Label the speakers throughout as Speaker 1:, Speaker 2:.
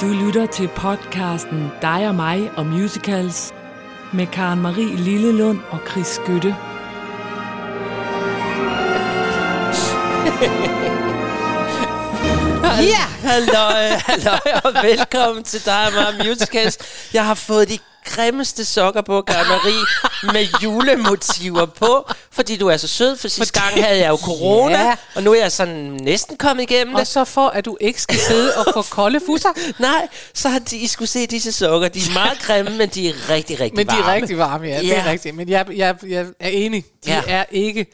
Speaker 1: Du lytter til podcasten Dig og mig og musicals med Karen Marie Lillelund og Chris Skytte.
Speaker 2: Ja! Halløj, halløj, og velkommen til dig og mig musicals. Jeg har fået de grimmeste sokker på, Karen Marie, med julemotiver på, fordi du er så sød, for sidste gang havde jeg jo corona,
Speaker 3: Ja.
Speaker 2: og nu er jeg sådan næsten kommet igennem
Speaker 3: Og
Speaker 2: det.
Speaker 3: så for, at du ikke skal sidde og få kolde fusser.
Speaker 2: Nej, så har de, I skulle se disse sokker. De er meget grimme, men de er rigtig, rigtig
Speaker 3: Men de er
Speaker 2: varme.
Speaker 3: rigtig varme, ja. Det
Speaker 2: Ja.
Speaker 3: er rigtigt. Men jeg, jeg, jeg er enig. De
Speaker 2: Ja.
Speaker 3: er ikke...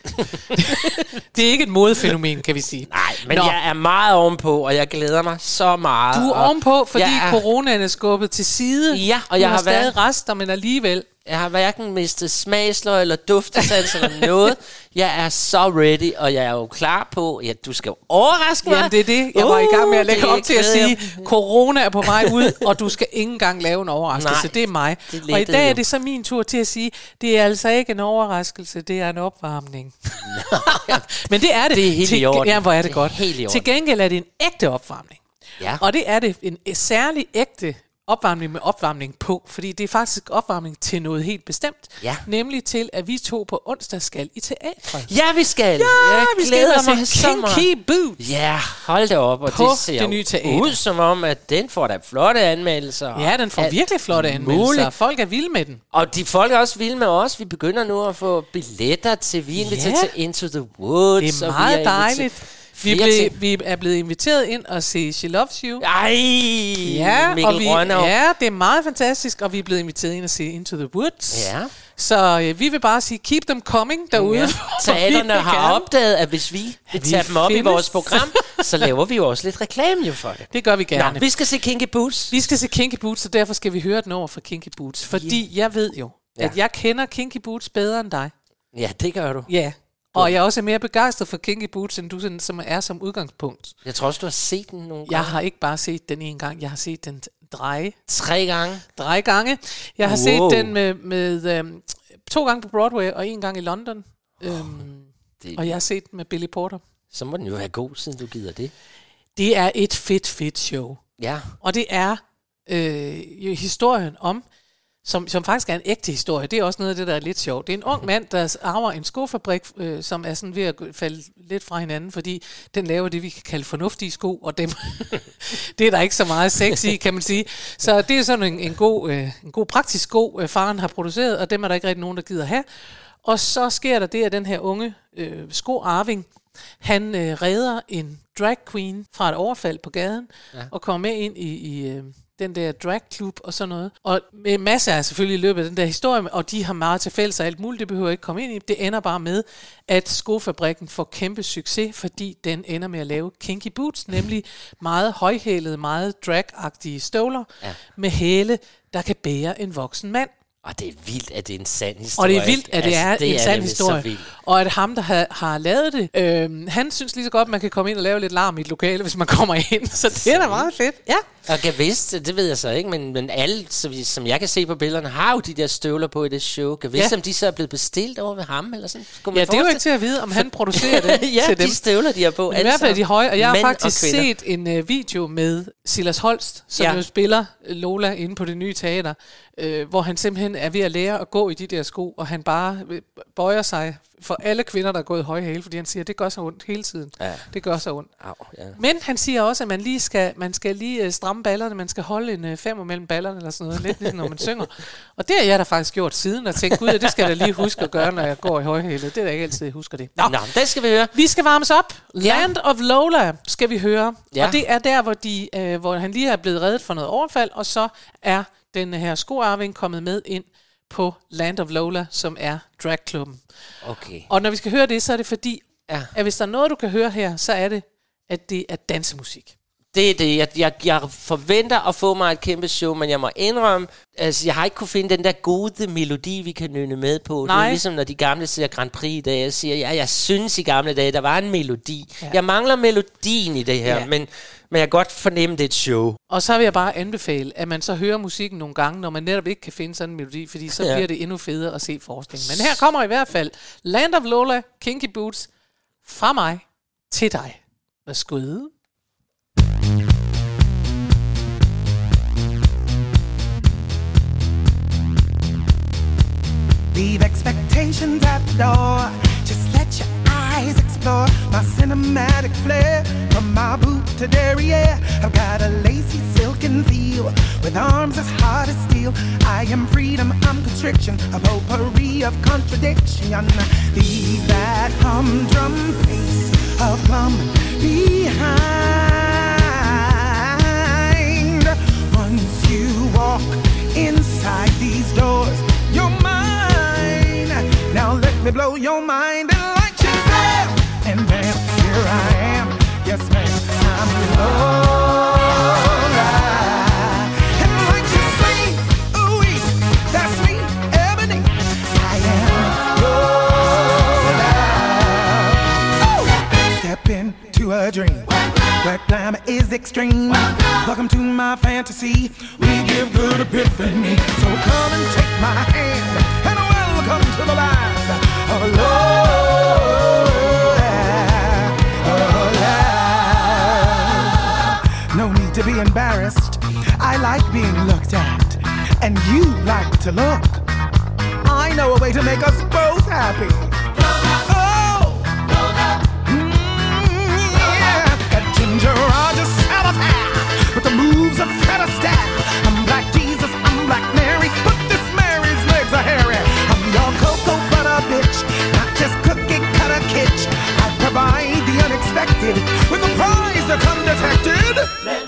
Speaker 3: det er ikke et modefænomen, kan vi sige.
Speaker 2: Nej, men
Speaker 3: Nå.
Speaker 2: jeg er meget ovenpå, og jeg glæder mig så meget.
Speaker 3: Du er
Speaker 2: og
Speaker 3: ovenpå, fordi
Speaker 2: er-
Speaker 3: coronaen er skubbet til side.
Speaker 2: Ja, og
Speaker 3: du
Speaker 2: jeg
Speaker 3: har
Speaker 2: har
Speaker 3: stadig
Speaker 2: været-
Speaker 3: rester, men alligevel.
Speaker 2: Jeg har hverken mistet smagsløg eller duftesans eller noget. Jeg er så ready, og jeg er jo klar på, ja, du skal overraske mig.
Speaker 3: Jamen, det er det. Jeg var i gang med at
Speaker 2: Uh,
Speaker 3: lægge
Speaker 2: det
Speaker 3: op til at sige, corona er på vej ud, og du skal ikke engang lave en overraskelse.
Speaker 2: Nej,
Speaker 3: det er mig.
Speaker 2: det
Speaker 3: og i dag er det så min tur til at sige, det er altså ikke en overraskelse, det er en opvarmning. Men det er det.
Speaker 2: Det er helt
Speaker 3: til,
Speaker 2: i orden.
Speaker 3: Ja, hvor er det,
Speaker 2: Det er
Speaker 3: godt.
Speaker 2: helt i orden.
Speaker 3: Til gengæld er det en ægte opvarmning.
Speaker 2: Ja.
Speaker 3: Og det er det en særlig ægte opvarmning med opvarmning på, fordi det er faktisk opvarmning til noget helt bestemt.
Speaker 2: Ja.
Speaker 3: Nemlig til, at vi to på onsdag skal i teatret.
Speaker 2: Ja, vi skal.
Speaker 3: Ja,
Speaker 2: jeg
Speaker 3: vi skal
Speaker 2: glæder
Speaker 3: og
Speaker 2: mig meget.
Speaker 3: Kinky Boots.
Speaker 2: Ja, hold da op. Og
Speaker 3: På
Speaker 2: det ser
Speaker 3: det nye teater.
Speaker 2: ud som om, at den får da flotte anmeldelser.
Speaker 3: Ja, den får virkelig flotte anmeldelser.
Speaker 2: muligt.
Speaker 3: Folk er vilde med den.
Speaker 2: Og de folk er også vilde med os. Vi begynder nu at få billetter til, vi er
Speaker 3: Ja.
Speaker 2: til Into the Woods.
Speaker 3: Det er
Speaker 2: og vi
Speaker 3: meget
Speaker 2: inviteret-
Speaker 3: dejligt. Vi,
Speaker 2: ting.
Speaker 3: vi er blevet inviteret ind og se She Loves You.
Speaker 2: Ej,
Speaker 3: Ja,
Speaker 2: Mikkel
Speaker 3: og vi, ja, det er meget fantastisk, og vi er blevet inviteret ind og se Into the Woods.
Speaker 2: Ja.
Speaker 3: Så øh, vi vil bare sige, keep them coming derude.
Speaker 2: Ja. Teaterne har
Speaker 3: gerne-
Speaker 2: opdaget, at hvis vi vil
Speaker 3: vi
Speaker 2: tage dem op i
Speaker 3: findes.
Speaker 2: vores program, så laver vi jo også lidt reklame jo for det.
Speaker 3: Det gør vi gerne.
Speaker 2: Nå, vi skal se Kinky Boots.
Speaker 3: Vi skal se Kinky Boots, og derfor skal vi høre den over fra Kinky Boots. Fordi jeg ved jo,
Speaker 2: Ja.
Speaker 3: at jeg kender Kinky Boots bedre end dig.
Speaker 2: Ja, det gør du.
Speaker 3: Ja. Og jeg er også mere begejstret for Kinky Boots, end du sådan, som er som udgangspunkt.
Speaker 2: Jeg tror også, du har set den nogle
Speaker 3: Jeg
Speaker 2: gange.
Speaker 3: har ikke bare set den en gang, jeg har set den dreje,
Speaker 2: Tre gange.
Speaker 3: dreje gange. Jeg har
Speaker 2: Wow.
Speaker 3: set den med, med øhm, to gange på Broadway og en gang i London. Øhm,
Speaker 2: Det,
Speaker 3: og jeg har set den med Billy Porter.
Speaker 2: Så må den jo være god, siden du gider det.
Speaker 3: Det er et fedt, fedt show.
Speaker 2: Ja.
Speaker 3: Og det er øh, historien om, som, som faktisk er en ægte historie. Det er også noget af det, der er lidt sjovt. Det er en ung mand, der arver en skofabrik, øh, som er sådan ved at falde lidt fra hinanden, fordi den laver det, vi kan kalde fornuftige sko, og dem, det er der ikke så meget sex i, kan man sige. Så det er sådan en, en, god, øh, en god praktisk sko, øh, faren har produceret, og dem er der ikke rigtig nogen, der gider have. Og så sker der det, at den her unge øh, skoarving, han øh, redder en drag queen fra et overfald på gaden, ja. og kommer med ind i, i øh, den der dragklub og sådan noget. Og med masser af selvfølgelig i løbet af den der historie, og de har meget til fælles og alt muligt, det behøver jeg ikke komme ind i. Det ender bare med, at skofabrikken får kæmpe succes, fordi den ender med at lave kinky boots, nemlig meget højhælede, meget drag-agtige støvler
Speaker 2: Ja.
Speaker 3: med hæle, der kan bære en voksen mand.
Speaker 2: Og det er vildt, at det er en sand
Speaker 3: Og
Speaker 2: historie.
Speaker 3: det er vildt, at det
Speaker 2: Altså,
Speaker 3: er en sand
Speaker 2: nemlig så
Speaker 3: historie. Og at ham, der har, har lavet det, øh, han synes lige så godt, at man kan komme ind og lave lidt larm i et lokale, hvis man kommer ind. Så det er da meget fedt. Ja.
Speaker 2: Og kan vidst, det ved jeg så ikke, men, men alle, som, som jeg kan se på billederne, har jo de der støvler på i det show. Kan vidst,
Speaker 3: Ja.
Speaker 2: om de så er blevet bestilt over ved ham, eller sådan? Skulle man
Speaker 3: ja, det er jo ikke til at vide, om han producerer det
Speaker 2: ja,
Speaker 3: til dem.
Speaker 2: de støvler, de har på.
Speaker 3: Men I hvert fald de høje, og jeg har faktisk set en øh, video med Silas Holst, som
Speaker 2: Ja.
Speaker 3: ja. jo spiller øh, Lola inde på det nye teater, øh, hvor han simpelthen er ved at lære at gå i de der sko, og han bare øh, bøjer sig for alle kvinder, der er gået i høje hæle, fordi han siger, at det gør så ondt hele tiden.
Speaker 2: Ja.
Speaker 3: Det gør så ondt.
Speaker 2: Au, ja.
Speaker 3: Men han siger også, at man lige skal, man skal lige øh, stramme ballerne, man skal holde en øh, femmer mellem ballerne, eller sådan noget, lidt ligesom når man synger. Og det har jeg da faktisk gjort siden, og tænkt, gud, det skal jeg da lige huske at gøre, når jeg går i højhælet. Det er da ikke altid, jeg husker det. Nå,
Speaker 2: Nå, det skal vi høre.
Speaker 3: vi skal varmes op.
Speaker 2: Ja.
Speaker 3: Land of Lola skal vi høre.
Speaker 2: Ja.
Speaker 3: Og det er der, hvor, de, øh, hvor han lige er blevet reddet for noget overfald, og så er den her skoarving kommet med ind på Land of Lola, som er dragklubben.
Speaker 2: Okay.
Speaker 3: Og når vi skal høre det, så er det fordi,
Speaker 2: Ja.
Speaker 3: at hvis der er noget, du kan høre her, så er det, at det er dansemusik.
Speaker 2: Det er det. Jeg, jeg, jeg forventer at få mig et kæmpe show, men jeg må indrømme, altså jeg har ikke kunne finde den der gode melodi, vi kan nynne med på. Det er
Speaker 3: Nej.
Speaker 2: ligesom, når de gamle ser Grand Prix i dag. Jeg siger, ja, jeg synes i gamle dage, der var en melodi. Ja. Jeg mangler melodien i det her,
Speaker 3: Ja.
Speaker 2: men, men jeg kan godt fornemme, det er et show.
Speaker 3: Og så vil jeg bare anbefale, at man så hører musikken nogle gange, når man netop ikke kan finde sådan en melodi, fordi så
Speaker 2: Ja.
Speaker 3: ja. bliver det endnu federe at se forestillingen. Men her kommer i hvert fald Land of Lola, Kinky Boots, fra mig til dig. Værsgo.
Speaker 4: Leave expectations at the door. Just let your eyes explore my cinematic flair. From my boot to derriere, I've got a lacy silken feel with arms as hard as steel. I am freedom, I'm constriction, a potpourri of contradiction. Leave that humdrum pace of come behind. Once you walk inside these doors, you're mine. Now let me blow your mind and light Shazam! And bam, here I am. Yes, ma'am, I'm Lola. And you ooh, that's me, Ebony. I am Lola. Step into a dream where glamour is extreme. Welcome to my fantasy. We give good epiphany. To look. I know a way to make us both happy. Oh! Mm, yeah. Got Ginger Rogers with the moves of Fred Astaire. I'm Jesus, I'm Mary, but this Mary's legs are hairy. I'm your cocoa butter bitch, not just cookie cutter. I provide the unexpected with a prize that's undetected. Lift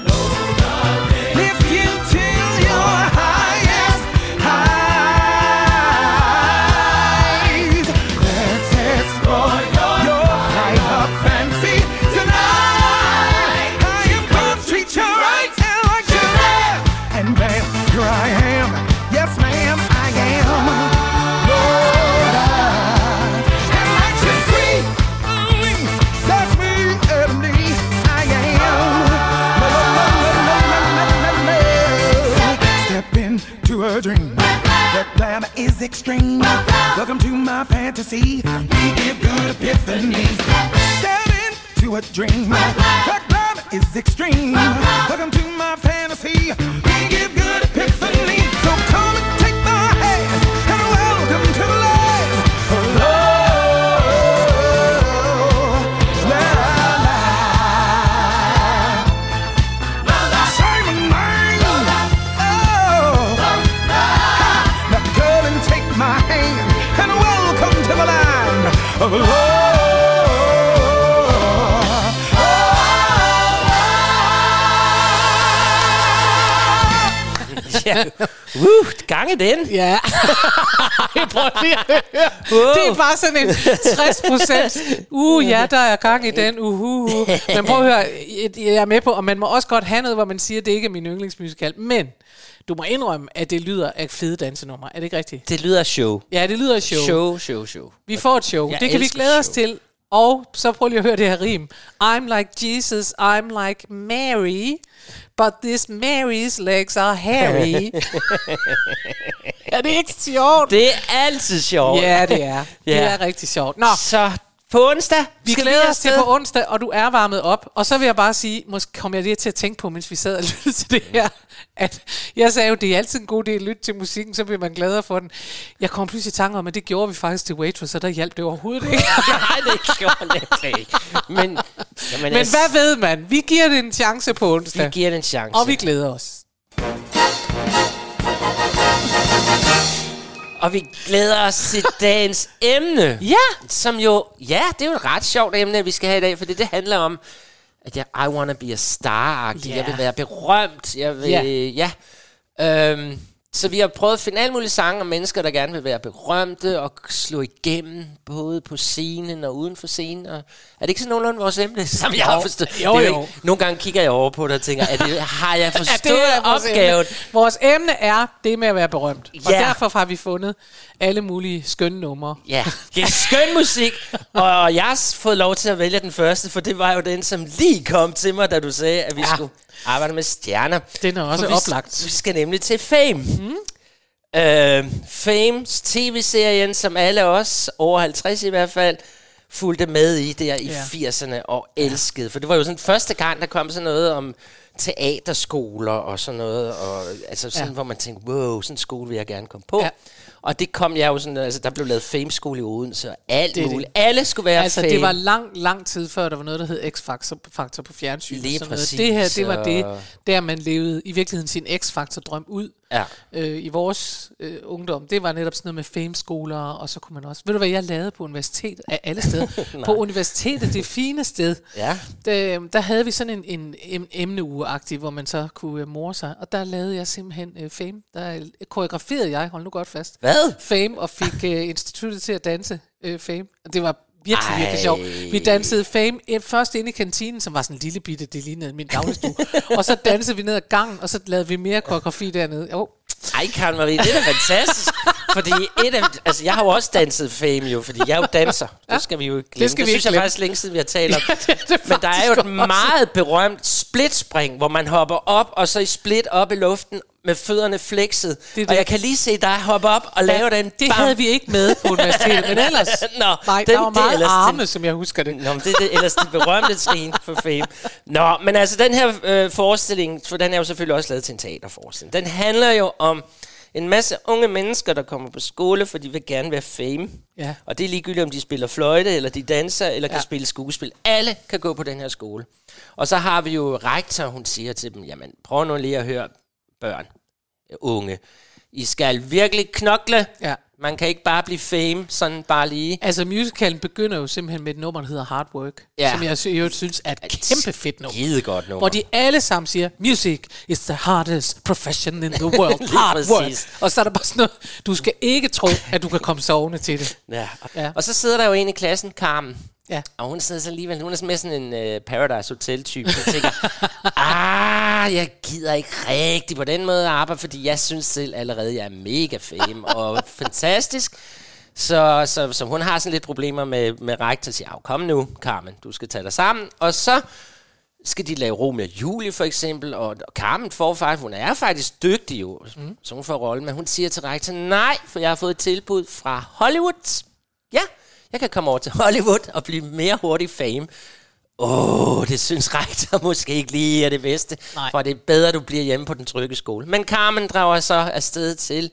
Speaker 4: is. Welcome to my fantasy. We give good epiphany. Step into a dream. Glamour is extreme. Welcome to
Speaker 2: ja. Woo, gang i den.
Speaker 3: Ja. Prøv lige at høre. Det er bare sådan en 60 procent. Uh, ja, der er gang i den. Uh, uh, uh. Men prøv at høre, jeg er med på, og man må også godt have noget, hvor man siger, at det ikke er min yndlingsmusikal. Men du må indrømme, at det lyder af fede dansenummer. Er det ikke rigtigt?
Speaker 2: Det lyder show.
Speaker 3: Ja, det lyder show.
Speaker 2: Show, show, show.
Speaker 3: Vi får et show.
Speaker 2: Jeg
Speaker 3: det kan vi glæde os
Speaker 2: show.
Speaker 3: til. Og så prøv lige at høre det her rim. I'm like Jesus, I'm like Mary, but this Mary's legs are hairy. er det ikke sjovt?
Speaker 2: Det er altid sjovt.
Speaker 3: Ja, det er. Det
Speaker 2: Ja.
Speaker 3: er rigtig sjovt. Nå,
Speaker 2: Så på onsdag
Speaker 3: vi
Speaker 2: skal
Speaker 3: glæder os til på onsdag, og du er varmet op. Og så vil jeg bare sige, måske kom jeg lige til at tænke på, mens vi sad og lyttede til det her, at jeg sagde jo, det er altid en god idé at lytte til musikken, så bliver man gladere for den. Jeg kom pludselig i tanke om, at det gjorde vi faktisk til Waitress, så der hjalp det overhovedet ikke.
Speaker 2: Nej, det gjorde det ikke. Men, jamen,
Speaker 3: Men
Speaker 2: altså,
Speaker 3: hvad ved man? Vi giver det en chance på onsdag.
Speaker 2: Vi giver det en chance.
Speaker 3: Og vi glæder os.
Speaker 2: Og vi glæder os til dagens emne.
Speaker 3: Ja.
Speaker 2: Som jo, ja, det er jo et ret sjovt emne, vi skal have i dag, fordi det handler om, at jeg, I wanna be a star yeah. Jeg vil være berømt. Jeg vil,
Speaker 3: Ja.
Speaker 2: ja. ja. Øhm, så vi har prøvet at finde alle mulige sange om mennesker, der gerne vil være berømte og slå igennem, både på scenen og uden for scenen. Og er det ikke sådan nogenlunde vores emne, som jeg har forstået?
Speaker 3: Jo,
Speaker 2: Det
Speaker 3: jo.
Speaker 2: Ikke, nogle gange kigger jeg over på det og tænker, er det, har jeg
Speaker 3: Ja,
Speaker 2: forstået
Speaker 3: det er vores
Speaker 2: opgaven?
Speaker 3: Emne. Vores emne er det med at være berømt. Og
Speaker 2: Ja.
Speaker 3: derfor har vi fundet alle mulige skønne numre.
Speaker 2: Ja, det er skøn musik, og jeg har fået lov til at vælge den første, for det var jo den, som lige kom til mig, da du sagde, at vi
Speaker 3: Ja.
Speaker 2: skulle arbejde med stjerner.
Speaker 3: Den er også
Speaker 2: For vi,
Speaker 3: oplagt.
Speaker 2: Vi skal nemlig til Fame. Mm. Øh, Fames tv-serien, som alle os, over 50 i hvert fald, fulgte med i der i
Speaker 3: Ja.
Speaker 2: ja. 80'erne og elskede. For det var jo sådan første gang, der kom sådan noget om teaterskoler og sådan noget, og altså sådan,
Speaker 3: ja.
Speaker 2: hvor man tænkte, wow, sådan en skole vil jeg gerne komme på.
Speaker 3: Ja.
Speaker 2: Og det kom jeg jo sådan, altså der blev lavet Fame-skole i Odense, og alt
Speaker 3: Det er det.
Speaker 2: muligt. Alle skulle være
Speaker 3: Altså,
Speaker 2: fame.
Speaker 3: det var lang, lang tid før, der var noget, der hed X-Factor på fjernsyn.
Speaker 2: Lige
Speaker 3: sådan noget.
Speaker 2: præcis,
Speaker 3: Det her, det var det, der man levede i virkeligheden sin X-Factor-drøm ud.
Speaker 2: Ja.
Speaker 3: øh, i vores øh, ungdom, det var netop sådan noget med fame-skoler, og så kunne man også... Ved du, hvad jeg lavede på universitetet af alle steder? på universitetet, det fine sted,
Speaker 2: Ja.
Speaker 3: der, der havde vi sådan en, en em- emneuge hvor man så kunne uh, more sig, og der lavede jeg simpelthen uh, fame. Der øh, koreograferede jeg, hold nu godt fast,
Speaker 2: Hvad?
Speaker 3: fame, og fik uh, instituttet til at danse uh, fame. Og det var virkelig, virkelig
Speaker 2: Ej.
Speaker 3: sjovt. Vi dansede fame først inde i kantinen, som var sådan en lille bitte, det lignede min dagligstue. og så dansede vi ned ad gangen, og så lavede vi mere koreografi dernede. Jo,
Speaker 2: Ej, Karen Marie, det er da fantastisk. fordi et af, altså, jeg har jo også danset fame jo, fordi jeg er jo danser. Det skal vi jo ikke glemme. Det,
Speaker 3: skal
Speaker 2: det
Speaker 3: vi
Speaker 2: synes
Speaker 3: ikke
Speaker 2: jeg
Speaker 3: glemme.
Speaker 2: faktisk længe siden, vi har talt om.
Speaker 3: det er det
Speaker 2: Men der er jo et
Speaker 3: også.
Speaker 2: meget berømt splitspring, hvor man hopper op, og så i split op i luften med fødderne flexet.
Speaker 3: Det er
Speaker 2: Og
Speaker 3: det.
Speaker 2: jeg kan lige se dig hoppe op og lave den.
Speaker 3: Det
Speaker 2: bam.
Speaker 3: havde vi ikke med på universitetet, men ellers...
Speaker 2: Nå,
Speaker 3: nej,
Speaker 2: den-
Speaker 3: der var
Speaker 2: det
Speaker 3: meget
Speaker 2: ellers
Speaker 3: arme,
Speaker 2: den-
Speaker 3: som jeg husker det.
Speaker 2: Nå, men det er det, ellers det berømte trin for fame. Nå, men altså den her øh, forestilling, for den er jo selvfølgelig også lavet til en teaterforestilling. Den handler jo om en masse unge mennesker, der kommer på skole, for de vil gerne være fame.
Speaker 3: Ja.
Speaker 2: Og det er ligegyldigt, om de spiller fløjte, eller de danser, eller kan
Speaker 3: Ja.
Speaker 2: spille skuespil. Alle kan gå på den her skole. Og så har vi jo rektor, hun siger til dem, jamen prøv nu lige at høre børn, øh, unge. I skal virkelig knokle.
Speaker 3: Ja.
Speaker 2: Man kan ikke bare blive fame, sådan bare lige.
Speaker 3: Altså, musicalen begynder jo simpelthen med et nummer, der hedder Hard Work,
Speaker 2: Ja.
Speaker 3: som jeg øvrigt synes er et kæmpe fedt nummer.
Speaker 2: Skide godt nummer.
Speaker 3: Hvor de alle sammen siger, music is the hardest profession in the world. Hard work. Og så er der bare sådan noget, du skal ikke tro, at du kan komme sovende til det.
Speaker 2: Ja.
Speaker 3: ja.
Speaker 2: Og så sidder der jo en i klassen, Carmen.
Speaker 3: Ja.
Speaker 2: Og hun sidder så alligevel, hun er sådan mere sådan en uh, Paradise Hotel-type. Hun tænker, ah, jeg gider ikke rigtig på den måde at arbejde, fordi jeg synes selv allerede, jeg er mega fame og fantastisk. Så, så, så hun har sådan lidt problemer med, med rektor og siger, "Au, kom nu, Carmen, du skal tage dig sammen. Og så skal de lave Romeo og Julie for eksempel, og, og Carmen får faktisk, hun er faktisk dygtig jo, mm. så hun får rolle, men hun siger til rektor, nej, for jeg har fået et tilbud fra Hollywood. Ja, jeg kan komme over til Hollywood og blive mere hurtig fame. Åh, oh, det synes rektor måske ikke lige er det bedste,
Speaker 3: Nej.
Speaker 2: for det er bedre, du bliver hjemme på den trygge skole. Men Carmen drager så afsted til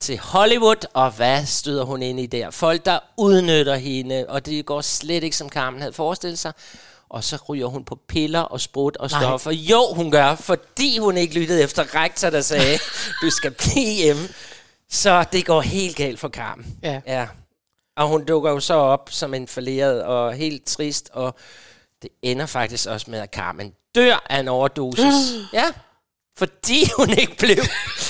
Speaker 2: til Hollywood, og hvad støder hun ind i der? Folk, der udnytter hende, og det går slet ikke, som Carmen havde forestillet sig. Og så ryger hun på piller og sprut og
Speaker 3: Nej.
Speaker 2: stoffer. Jo, hun gør, fordi hun ikke lyttede efter rektor, der sagde, du skal blive hjemme. Så det går helt galt for Carmen.
Speaker 3: Ja.
Speaker 2: ja. Og hun dukker jo så op som en falderet og helt trist, og det ender faktisk også med, at Carmen dør af en overdosis. ja, fordi hun ikke blev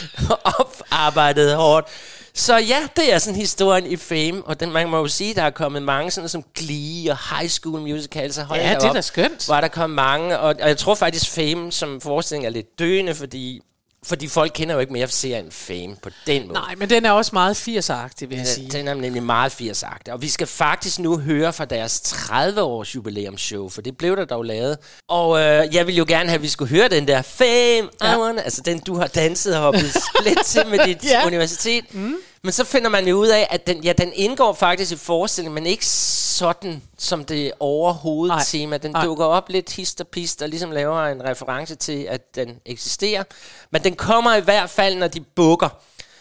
Speaker 2: oparbejdet hårdt. Så ja, det er sådan historien i Fame, og den, man må jo sige, der er kommet mange sådan som Glee og High School Musical, så hold
Speaker 3: Ja, det er
Speaker 2: op,
Speaker 3: da skønt.
Speaker 2: Er der kommet mange, og, og jeg tror faktisk Fame som forestilling er lidt døende, fordi, fordi folk kender jo ikke mere serien Fame på den måde.
Speaker 3: Nej, men den er også meget 80'er-agtig, vil jeg sige.
Speaker 2: Den, er nemlig meget 80 Og vi skal faktisk nu høre fra deres 30-års jubilæumsshow, for det blev der dog lavet. Og øh, jeg vil jo gerne have, at vi skulle høre den der Fame, ja. I wanna, altså den du har danset og hoppet split til med dit
Speaker 3: ja.
Speaker 2: universitet. Mm. Men så finder man jo ud af, at den, ja, den indgår faktisk i forestillingen, men ikke sådan som det overhovedtema. Den
Speaker 3: Nej.
Speaker 2: dukker op lidt hist og pist og ligesom laver en reference til, at den eksisterer. Men den kommer i hvert fald, når de bukker.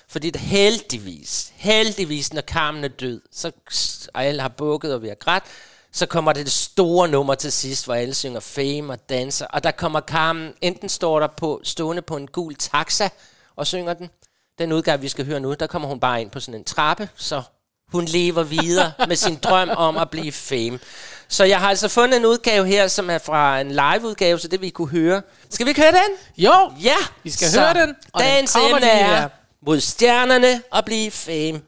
Speaker 2: Fordi det heldigvis, heldigvis, når Carmen er død, så og alle har bukket og vi har grædt, så kommer det det store nummer til sidst, hvor alle synger fame og danser. Og der kommer Carmen, enten står der på, stående på en gul taxa og synger den. Den udgave, vi skal høre nu, der kommer hun bare ind på sådan en trappe, så hun lever videre med sin drøm om at blive fame. Så jeg har altså fundet en udgave her, som er fra en live-udgave, så det vi kunne høre. Skal vi ikke høre den?
Speaker 3: Jo,
Speaker 2: Ja,
Speaker 3: Vi skal høre den, og den
Speaker 2: dagens
Speaker 3: kommer
Speaker 2: emne er mod stjernerne og blive fame.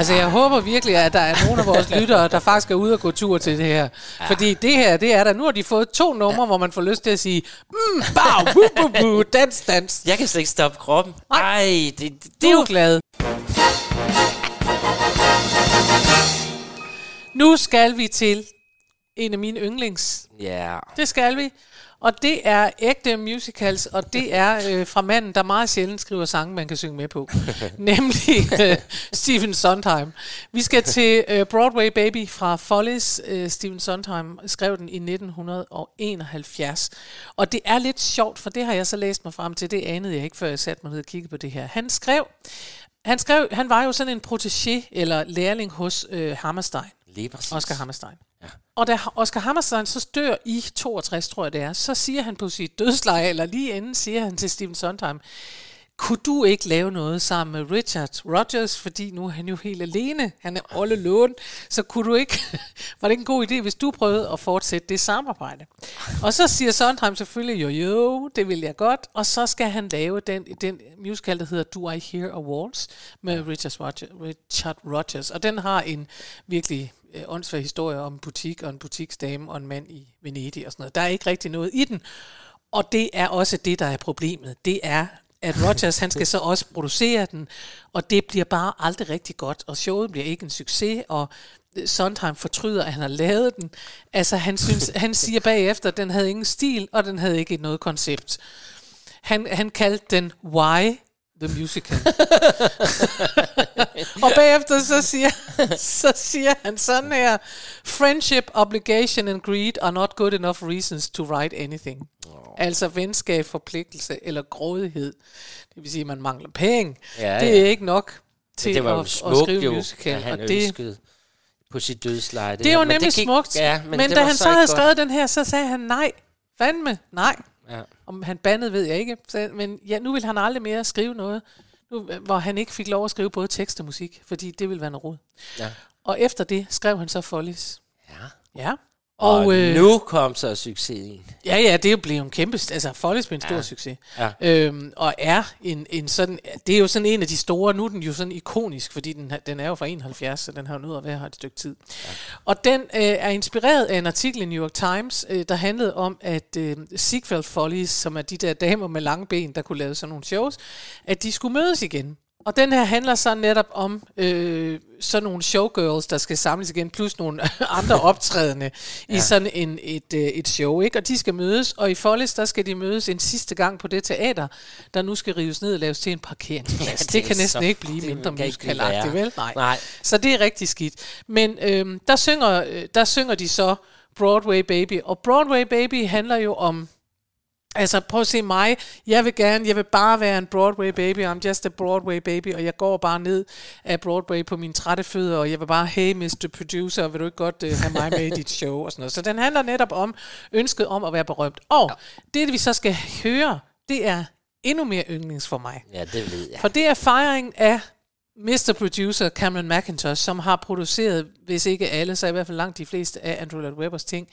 Speaker 3: Altså, jeg håber virkelig, at der er nogle af vores lyttere, der faktisk er ude og gå tur til det her. Fordi det her, det er der. Nu har de fået to numre, hvor man får lyst til at sige, mm, bau, bu, bu, bu, dans, dans.
Speaker 2: Jeg kan slet ikke stoppe kroppen.
Speaker 3: Nej.
Speaker 2: Ej, det, det,
Speaker 3: Det er jo glad. Nu skal vi til en af mine yndlings.
Speaker 2: Ja.
Speaker 3: Det skal vi. Og det er ægte musicals, og det er øh, fra manden, der meget sjældent skriver sange, man kan synge med på. Nemlig øh, Stephen Sondheim. Vi skal til øh, Broadway Baby fra Follies. Øh, Stephen Sondheim skrev den i 1971. Og det er lidt sjovt, for det har jeg så læst mig frem til. Det anede jeg ikke, før jeg satte mig ned og kiggede på det her. Han skrev, han skrev, han var jo sådan en protégé eller lærling hos øh, Hammerstein.
Speaker 2: Lige præcis.
Speaker 3: Oscar Hammerstein. Og da Oscar Hammerstein så dør i 62, tror jeg det er, så siger han på sit dødsleje, eller lige inden siger han til Stephen Sondheim, kunne du ikke lave noget sammen med Richard Rogers, fordi nu er han jo helt alene, han er all Lån, så kunne du ikke, var det ikke en god idé, hvis du prøvede at fortsætte det samarbejde? Og så siger Sondheim selvfølgelig, jo jo, det vil jeg godt, og så skal han lave den, den musical, der hedder Do I Hear a Waltz, med Richard, Roger, Richard Rogers, og den har en virkelig øh, åndssvær historie om en butik og en butiksdame og en mand i Venedig og sådan noget. Der er ikke rigtig noget i den, og det er også det, der er problemet. Det er, at Rogers han skal så også producere den, og det bliver bare aldrig rigtig godt, og showet bliver ikke en succes, og Sondheim fortryder, at han har lavet den. Altså, han, synes, han siger bagefter, at den havde ingen stil, og den havde ikke noget koncept. Han, han kaldte den Why the Musical. og bagefter så siger, så siger han sådan her, Friendship, obligation and greed are not good enough reasons to write anything. Oh. Altså venskab, forpligtelse eller grådighed. Det vil sige, at man mangler penge.
Speaker 2: Ja,
Speaker 3: det
Speaker 2: ja.
Speaker 3: er ikke nok til
Speaker 2: det var
Speaker 3: at,
Speaker 2: jo
Speaker 3: at skrive
Speaker 2: jo,
Speaker 3: musical.
Speaker 2: at han
Speaker 3: og det,
Speaker 2: ønskede på sit dødsleje.
Speaker 3: det er
Speaker 2: her.
Speaker 3: jo
Speaker 2: Men
Speaker 3: nemlig
Speaker 2: gik-
Speaker 3: smukt.
Speaker 2: Ja, men,
Speaker 3: men
Speaker 2: det
Speaker 3: da han så havde skrevet den her, så sagde han nej. Fandme, nej.
Speaker 2: Ja.
Speaker 3: Om han bandede, ved jeg ikke. Så, men ja, nu vil han aldrig mere skrive noget, nu, hvor han ikke fik lov at skrive både tekst og musik, fordi det ville være noget rod.
Speaker 2: Ja.
Speaker 3: Og efter det skrev han så Follies.
Speaker 2: Ja.
Speaker 3: Ja.
Speaker 2: Og,
Speaker 3: Og, øh,
Speaker 2: nu kom så succesen.
Speaker 3: Ja, ja, det er jo blevet en kæmpe... Altså, Follies blev en stor
Speaker 2: Ja.
Speaker 3: succes.
Speaker 2: Ja.
Speaker 3: Øhm, og er en, en sådan... Det er jo sådan en af de store... Nu er den jo sådan ikonisk, fordi den, den er jo fra 71, så den har jo nået at være her et stykke tid. Ja. Og den øh, er inspireret af en artikel i New York Times, øh, der handlede om, at øh, Ziegfeld Follies, som er de der damer med lange ben, der kunne lave sådan nogle shows, at de skulle mødes igen. Og den her handler så netop om øh, sådan nogle showgirls, der skal samles igen, plus nogle andre optrædende ja. i sådan en, et, øh, et show. Ikke? Og de skal mødes, og i Follies, der skal de mødes en sidste gang på det teater, der nu skal rives ned og laves til en parkeringsplads.
Speaker 2: Ja, det
Speaker 3: det, kan næsten
Speaker 2: så-
Speaker 3: ikke blive mindre
Speaker 2: være.
Speaker 3: vel? Nej.
Speaker 2: Nej.
Speaker 3: Så det er rigtig skidt. Men øhm, der, synger, øh, der synger de så Broadway Baby, og Broadway Baby handler jo om Altså prøv at se mig, jeg vil gerne, jeg vil bare være en Broadway baby, I'm just a Broadway baby, og jeg går bare ned af Broadway på mine trætte fødder, og jeg vil bare, hey Mr. Producer, vil du ikke godt uh, have mig med i dit show, og sådan noget. Så den handler netop om ønsket om at være berømt. Og det vi så skal høre, det er endnu mere yndlings for mig.
Speaker 2: Ja, det ved jeg.
Speaker 3: For det er fejring af Mr. Producer Cameron McIntosh, som har produceret, hvis ikke alle, så i hvert fald langt de fleste af Andrew Lloyd Webbers ting,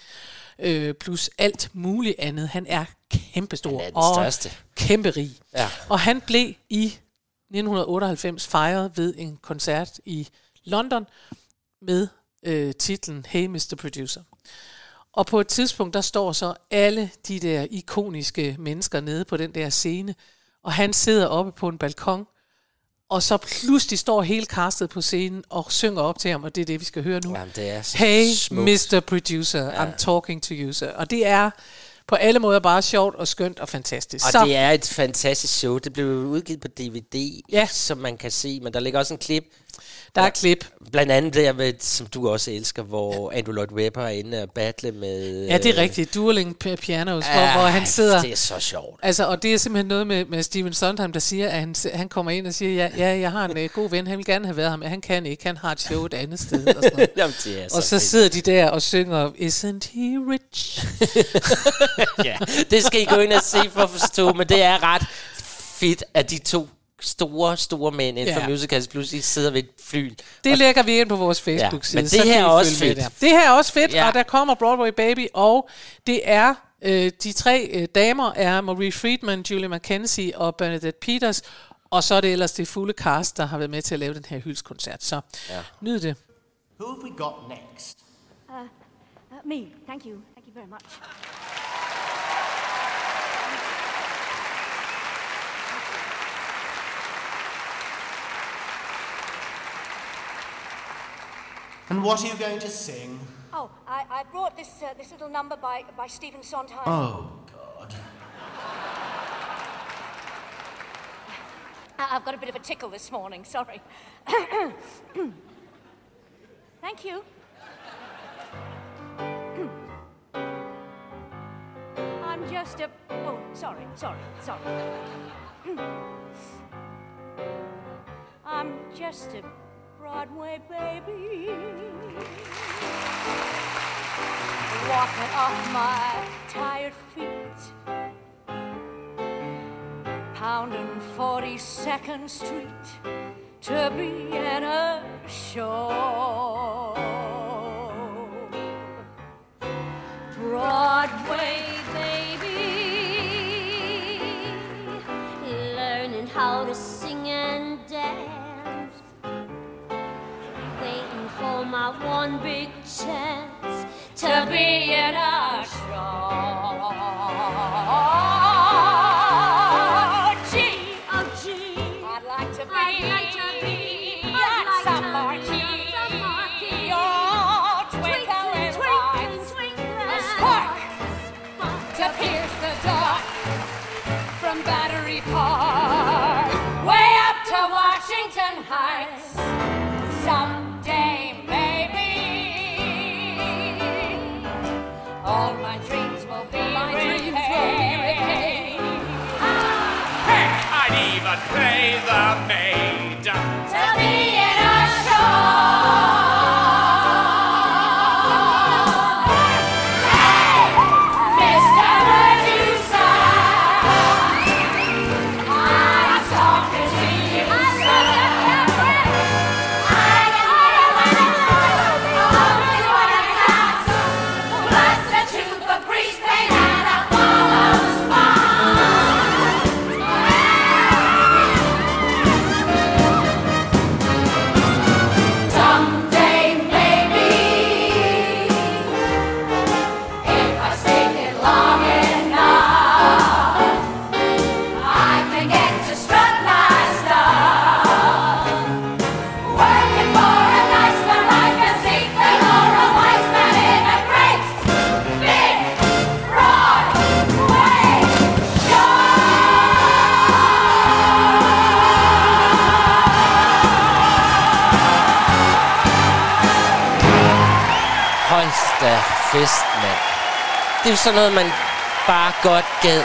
Speaker 3: øh, plus alt muligt andet. Han er kæmpestor
Speaker 2: Han er
Speaker 3: og
Speaker 2: største.
Speaker 3: kæmperig.
Speaker 2: Ja.
Speaker 3: Og han blev i 1998 fejret ved en koncert i London med øh, titlen Hey Mr. Producer. Og på et tidspunkt, der står så alle de der ikoniske mennesker nede på den der scene, og han sidder oppe på en balkon, og så pludselig står hele castet på scenen og synger op til ham, og det er det, vi skal høre nu.
Speaker 2: Jamen, det er så
Speaker 3: Hey,
Speaker 2: smukt.
Speaker 3: Mr. Producer, ja. I'm talking to you, sir. Og det er på alle måder bare sjovt og skønt og fantastisk.
Speaker 2: Og
Speaker 3: så,
Speaker 2: det er et fantastisk show. Det blev udgivet på DVD,
Speaker 3: Ja.
Speaker 2: som man kan se. Men der ligger også en klip,
Speaker 3: der er klip.
Speaker 2: blandt andet der, med, som du også elsker, hvor Andrew Lloyd Webber er inde og battle med...
Speaker 3: Ja, det er
Speaker 2: øh,
Speaker 3: rigtigt. Dueling pi- pianos,
Speaker 2: ja,
Speaker 3: hvor, hvor han sidder...
Speaker 2: Det er så sjovt.
Speaker 3: Altså, og det er simpelthen noget med, med Steven Sondheim, der siger, at han, han kommer ind og siger, ja, ja jeg har en uh, god ven, han vil gerne have været her, men han kan ikke, han har et show et andet sted. Og, sådan.
Speaker 2: Jamen, det er så,
Speaker 3: og så
Speaker 2: fedt.
Speaker 3: sidder de der og synger, Isn't he rich?
Speaker 2: ja, det skal I gå ind og se for at forstå, men det er ret fedt, at de to store, store mænd inden
Speaker 3: Ja.
Speaker 2: for musicals pludselig sidder ved et fly.
Speaker 3: Det lægger vi ind på vores Facebook-side.
Speaker 2: Ja, men det her er også fedt.
Speaker 3: Der. Det her er også fedt,
Speaker 2: Ja.
Speaker 3: og der kommer Broadway Baby, og det er øh, de tre øh, damer er Marie Friedman, Julie Mackenzie og Bernadette Peters, Og så er det ellers det fulde cast, der har været med til at lave den her hyldskoncert. Så
Speaker 2: Ja.
Speaker 3: nyd det.
Speaker 5: Who have we got next?
Speaker 6: Uh, me, thank you. Thank you very much.
Speaker 5: And what are you going to sing?
Speaker 6: Oh, I, I brought this uh, this little number by by Stephen Sondheim.
Speaker 5: Oh, God.
Speaker 6: I- I've got a bit of a tickle this morning. Sorry. Thank you. I'm just a. Oh, sorry, sorry, sorry. I'm just a Broadway baby. Walking off my tired feet pounding 42nd Street to be in a show. Broadway
Speaker 7: for my one big chance to be in a
Speaker 6: pay the
Speaker 8: maid.
Speaker 2: Jo sådan noget, man bare godt gad,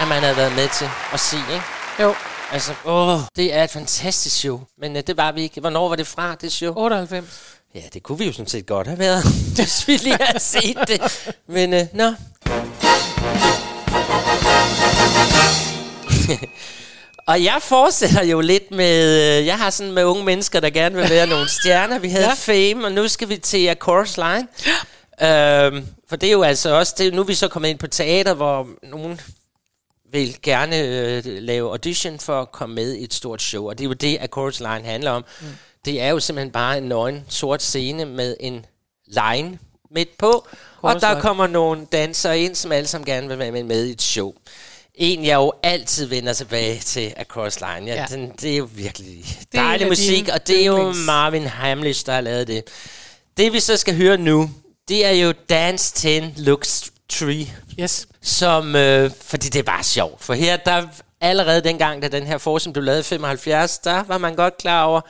Speaker 2: at man havde været med til at sige, ikke?
Speaker 3: Jo,
Speaker 2: Altså, åh, det er et fantastisk show. Men uh, det var vi ikke. Hvornår var det fra, det show?
Speaker 3: 98.
Speaker 2: Ja, det kunne vi jo sådan set godt have været, hvis vi lige havde set det. Men, uh, nå. Og jeg fortsætter jo lidt med, øh, jeg har sådan med unge mennesker, der gerne vil være nogle stjerner. Vi havde ja. Fame, og nu skal vi til A Chorus Line. Øhm, for det er jo altså også, det, nu er vi så kommet ind på teater, hvor nogen vil gerne øh, lave audition for at komme med i et stort show. Og det er jo det, A Chorus Line handler om. Mm. Det er jo simpelthen bare en nøgen sort scene med en line midt på. og
Speaker 3: Chorus
Speaker 2: der
Speaker 3: line.
Speaker 2: kommer nogle dansere ind, som alle sammen gerne vil være med, med i et show. En, jeg jo altid vender tilbage til Across Line. Ja,
Speaker 3: Ja.
Speaker 2: Den, det er jo virkelig dejlig musik, og det er jo. Marvin Hamlish, der har lavet det. Det, vi så skal høre nu, det er jo Dance 10 Looks Tree
Speaker 3: Yes.
Speaker 2: som, øh, fordi det er bare sjovt. For her, der allerede dengang, da den her forskning blev lavet i 75, der var man godt klar over,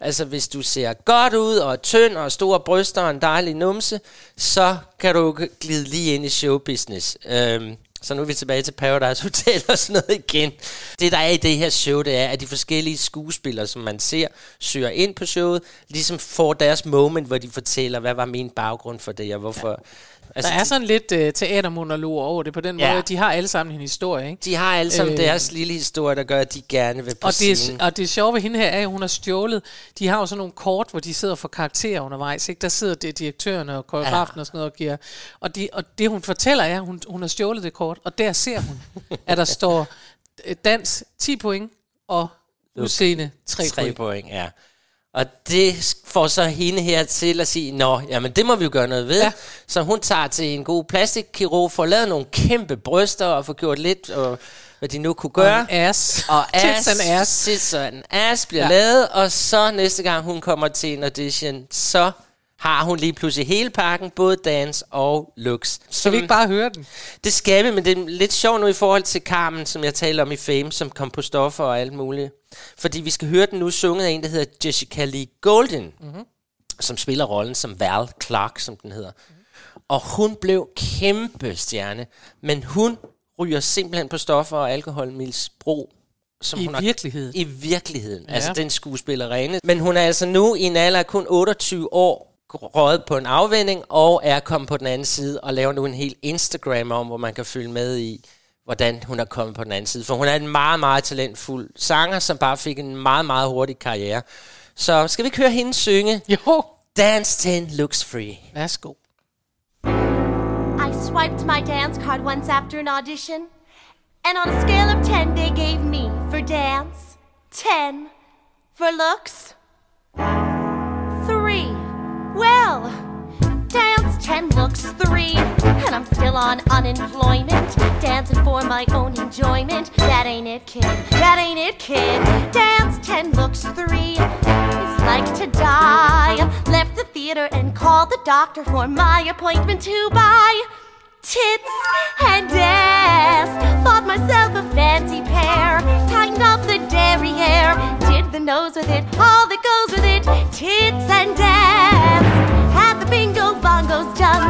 Speaker 2: altså hvis du ser godt ud, og er tynd, og store bryster, og en dejlig numse, så kan du glide lige ind i showbusiness. Øhm, så nu er vi tilbage til Paradise Hotel og sådan noget igen. Det, der er i det her show, det er, at de forskellige skuespillere, som man ser, søger ind på showet, ligesom får deres moment, hvor de fortæller, hvad var min baggrund for det, og hvorfor... Ja. Altså,
Speaker 3: Der er
Speaker 2: de-
Speaker 3: sådan lidt uh, teatermonolog over det på den
Speaker 2: Ja.
Speaker 3: måde. De har alle sammen en historie, ikke?
Speaker 2: De har alle sammen
Speaker 3: Øh.
Speaker 2: øh, deres lille historie, der gør, at de gerne vil på
Speaker 3: Og det,
Speaker 2: scenen.
Speaker 3: og det sjove ved hende her er, at hun har stjålet. De har jo sådan nogle kort, hvor de sidder for karakterer undervejs. Ikke? Der sidder det direktøren og koreografen ja. og sådan noget og giver. Og, de, og det hun fortæller er, at hun, hun har stjålet det kort. Og der ser hun, at der står øh, dans 10 point og Udseende, tre,
Speaker 2: Tre
Speaker 3: point.
Speaker 2: point, ja. Og det får så hende her til at sige, nå, jamen det må vi jo gøre noget ved.
Speaker 3: Ja.
Speaker 2: Så hun tager til en god plastikkirurg, får lavet nogle kæmpe bryster og får gjort lidt, og, hvad de nu kunne gøre.
Speaker 3: Og ass.
Speaker 2: Og
Speaker 3: Tits and
Speaker 2: ass,
Speaker 3: ass.
Speaker 2: tits and ass bliver
Speaker 3: ja.
Speaker 2: lavet, og så næste gang hun kommer til en audition, så har hun lige pludselig hele pakken, både dans og looks.
Speaker 3: Skal vi ikke bare høre den?
Speaker 2: Det skal vi, men det er lidt sjovt nu i forhold til Carmen, som jeg talte om i Fame, som kom på stoffer og alt muligt. Fordi vi skal høre den nu sunget af en, der hedder Jessica Lee Golden, mm-hmm. som spiller rollen som Val Clark, som den hedder. Og hun blev kæmpe stjerne, men hun ryger simpelthen på stoffer og alkoholmisbrug. Som
Speaker 3: I
Speaker 2: hun har-
Speaker 3: virkeligheden.
Speaker 2: I virkeligheden. Ja.
Speaker 3: Ja.
Speaker 2: Altså den skuespillerinde. Men hun er altså nu i en alder af kun 28 år røget på en afvending og er kommet på den anden side og laver nu en hel Instagram om, hvor man kan følge med i, hvordan hun er kommet på den anden side. For hun er en meget, meget talentfuld sanger, som bare fik en meget, meget hurtig karriere. Så skal vi ikke høre hende synge
Speaker 3: Jo,
Speaker 2: Dance 10 Looks Free.
Speaker 3: værsgo.
Speaker 9: I swiped my dance card once after an audition, and on a scale of 10, they gave me for dance 10, for looks 3. Well, dance 10 looks 3, and I'm still on unemployment, dancing for my own enjoyment. That ain't it, kid. That ain't it, kid. Dance 10 looks 3 is like to die. Left the theater and called the doctor for my appointment to buy tits and ass. Bought myself a fancy pair, tightened up the derriere, did the nose with it, all that goes with it, tits and ass. Had the bingo bongos done,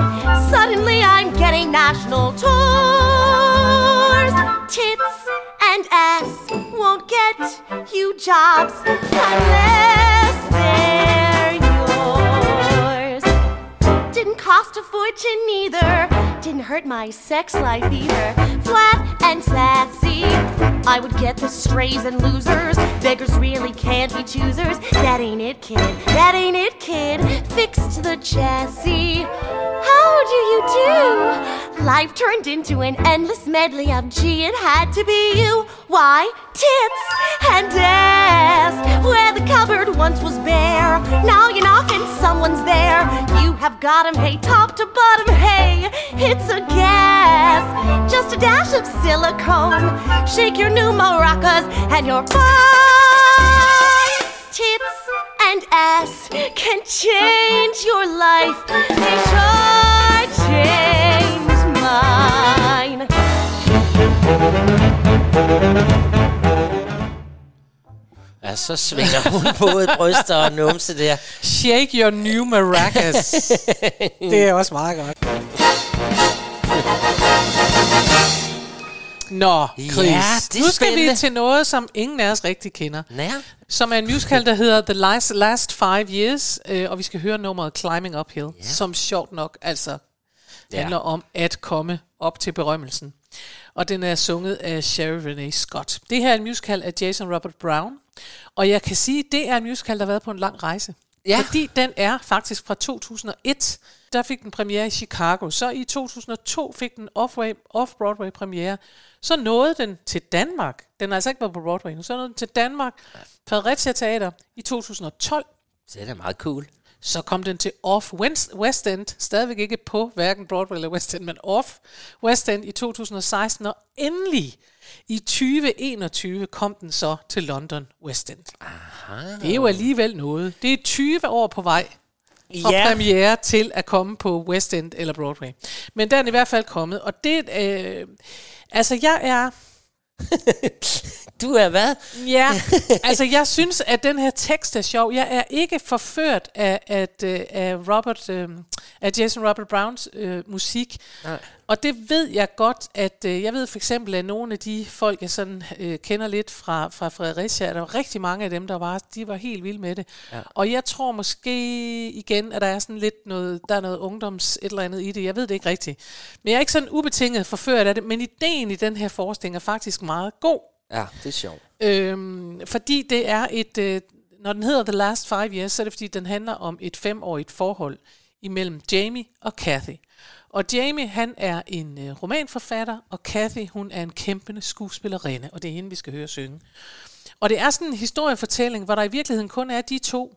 Speaker 9: suddenly I'm getting national tours. Tits and ass won't get you jobs unless they're yours. Didn't cost a fortune either. Didn't hurt my sex life either. Flat and sassy. I would get the strays and losers. Beggars really can't be choosers. That ain't it, kid. That ain't it, kid. Fixed the chassis. How do you do? Life turned into an endless medley of G. it had to be you. Why? Tits and ass. Where the cupboard once was bare. Now you knock and someone's there. You have got 'em, hey, top to bottom, hey. It's a gas. Just a dash of silicone. Shake your new maracas and you're fine. Tits and ass can change your life. They sure changed mine.
Speaker 2: Så svinger hun både bryster og numse der.
Speaker 3: Shake your new maracas. det er også meget godt. Nå, Chris.
Speaker 2: Ja, det
Speaker 3: nu skal
Speaker 2: spændende.
Speaker 3: vi til noget, som ingen af os rigtig kender.
Speaker 2: Ja.
Speaker 3: Som er en musical, der hedder The Last, Last Five Years, øh, og vi skal høre nummeret Climbing Uphill, ja. som sjovt nok altså
Speaker 2: Ja.
Speaker 3: handler om at komme op til berømmelsen. Og den er sunget af Sherry Renee Scott. Det her er en musical af Jason Robert Brown, og jeg kan sige, det er en musical, der har været på en lang rejse.
Speaker 2: Ja.
Speaker 3: Fordi den er faktisk fra 2001. Der fik den premiere i Chicago. Så i 2002 fik den off-Broadway, off-Broadway premiere. Så nåede den til Danmark. Den har altså ikke været på Broadway nu. Så nåede den til Danmark. Fredericia Teater i 2012.
Speaker 2: Så det er meget cool.
Speaker 3: Så kom den til Off West End, stadigvæk ikke på hverken Broadway eller West End, men Off West End i 2016, og endelig i 2021 kom den så til London West End. Aha. Det er jo alligevel noget. Det er 20 år på vej fra
Speaker 2: Ja.
Speaker 3: premiere til at komme på West End eller Broadway. Men den er i hvert fald kommet, og det, øh, altså jeg er,
Speaker 2: Du er hvad?
Speaker 3: Ja, altså jeg synes, at den her tekst er sjov. Jeg er ikke forført af, at, øh, af, Robert, øh, af Jason Robert Browns øh, musik.
Speaker 2: Nej.
Speaker 3: Og det ved jeg godt, at øh, jeg ved for eksempel, at nogle af de folk, jeg sådan øh, kender lidt fra, fra Fredericia, der var rigtig mange af dem, der var, de var helt vilde med det.
Speaker 2: Ja.
Speaker 3: Og jeg tror måske igen, at der er sådan lidt noget, der er noget ungdoms et eller andet i det. Jeg ved det ikke rigtigt. Men jeg er ikke sådan ubetinget forført af det, men ideen i den her forestilling er faktisk meget god.
Speaker 2: Ja, det er sjovt.
Speaker 3: Øhm, fordi det er et, øh, når den hedder The Last Five Years, så er det fordi, den handler om et femårigt forhold imellem Jamie og Kathy. Og Jamie, han er en øh, romanforfatter, og Kathy, hun er en kæmpende skuespillerinde, og det er hende, vi skal høre synge. Og det er sådan en historiefortælling, hvor der i virkeligheden kun er de to.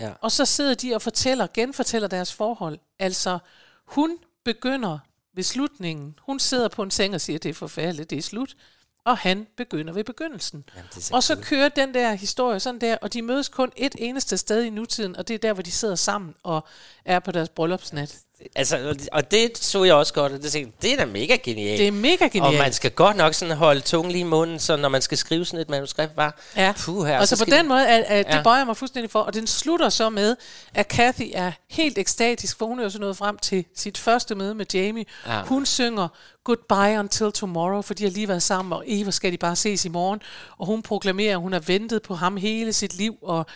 Speaker 2: Ja.
Speaker 3: Og så sidder de og fortæller, genfortæller deres forhold. Altså, hun begynder ved slutningen. Hun sidder på en seng og siger, det er forfærdeligt, det er slut. Og han begynder ved begyndelsen.
Speaker 2: Jamen, så
Speaker 3: og så
Speaker 2: cool.
Speaker 3: kører den der historie sådan der, og de mødes kun et eneste sted i nutiden, og det er der, hvor de sidder sammen og er på deres bryllupsnat.
Speaker 2: Altså, og det- og så jeg også godt, og det, tænkte, det er da mega genialt.
Speaker 3: Det er mega
Speaker 2: Og
Speaker 3: genialt.
Speaker 2: man skal godt nok sådan holde tungen lige i munden, så når man skal skrive sådan et manuskript, var
Speaker 3: Ja,
Speaker 2: puh her,
Speaker 3: og så, på
Speaker 2: skal
Speaker 3: den måde, at, at
Speaker 2: Ja.
Speaker 3: det bøjer mig fuldstændig for, og den slutter så med, at Kathy er helt ekstatisk, for hun er jo så nået frem til sit første møde med Jamie.
Speaker 2: Ja.
Speaker 3: Hun synger Goodbye Until Tomorrow, for de har lige været sammen, og Eva skal de bare ses i morgen. Og hun proklamerer, at hun har ventet på ham hele sit liv, og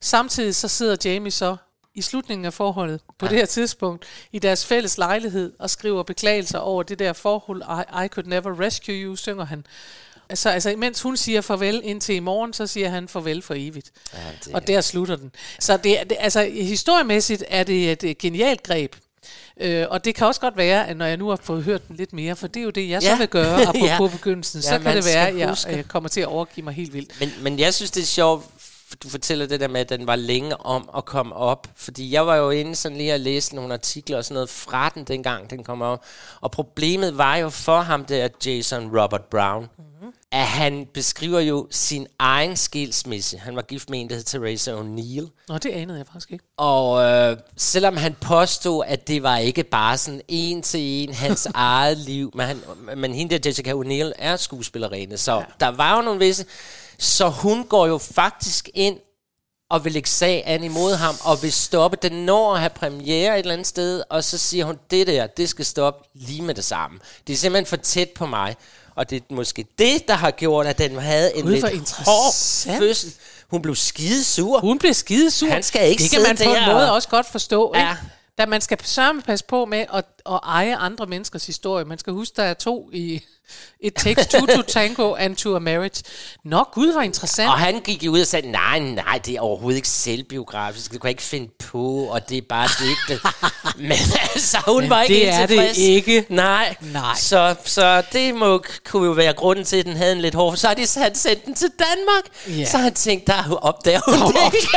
Speaker 3: samtidig så sidder Jamie så i slutningen af forholdet, på ja. det her tidspunkt, i deres fælles lejlighed, og skriver beklagelser over det der forhold, I, I could never rescue you, synger han. Altså, altså, imens hun siger farvel indtil i morgen, så siger han farvel for evigt.
Speaker 2: Ja, det,
Speaker 3: Og der slutter den. Så det, det, altså, historiemæssigt er det et, genialt greb. Øh, og det kan også godt være, at når jeg nu har fået hørt den lidt mere, for det er jo det, jeg så
Speaker 2: Ja.
Speaker 3: vil gøre, apropos
Speaker 2: Ja.
Speaker 3: på begyndelsen, så
Speaker 2: Ja,
Speaker 3: kan
Speaker 2: man
Speaker 3: det være, at jeg øh, kommer til at overgive mig helt vildt.
Speaker 2: Men, men jeg synes, det er sjovt, du fortæller det der med, at den var længe om at komme op. Fordi jeg var jo inde sådan lige at læse nogle artikler og sådan noget fra den, dengang den kom op. Og problemet var jo for ham der, Jason Robert Brown, mm-hmm. at han beskriver jo sin egen skilsmisse. Han var gift med en, der hed Theresa O'Neill.
Speaker 3: Nå, det anede jeg faktisk ikke.
Speaker 2: Og øh, selvom han påstod, at det var ikke bare sådan en til en hans eget liv, men, han, men hende der Jessica O'Neill er skuespillerinde, så ja. der var jo nogle visse... Så hun går jo faktisk ind og vil lægge sag an imod ham, og vil stoppe. Den når at have premiere et eller andet sted, og så siger hun, det der, det skal stoppe lige med det samme. Det er simpelthen for tæt på mig. Og det er måske det, der har gjort, at den havde en
Speaker 3: Gud,
Speaker 2: lidt hård fødsel. Hun blev skide sur.
Speaker 3: Hun blev skide sur.
Speaker 2: Han skal ikke
Speaker 3: Det kan man på en måde
Speaker 2: og-
Speaker 3: også godt forstå,
Speaker 2: Ja.
Speaker 3: ikke? Da man skal sørme passe på med at, at eje andre menneskers historie. Man skal huske, der er to i It takes two to tango and to a marriage. Nå, gud, hvor interessant.
Speaker 2: Og han gik jo ud og sagde, nej, nej, det er overhovedet ikke selvbiografisk, det kan jeg ikke finde på, og det er bare digtet. Men altså, hun
Speaker 3: Men
Speaker 2: var ikke
Speaker 3: det er det
Speaker 2: tilfreds.
Speaker 3: ikke.
Speaker 2: Nej.
Speaker 3: Nej.
Speaker 2: Så, så det må, kunne jo være grunden til, at den havde en lidt hård. Så har de sat sendt den til Danmark.
Speaker 3: Ja.
Speaker 2: Så han tænkte, der opdager hun det ikke.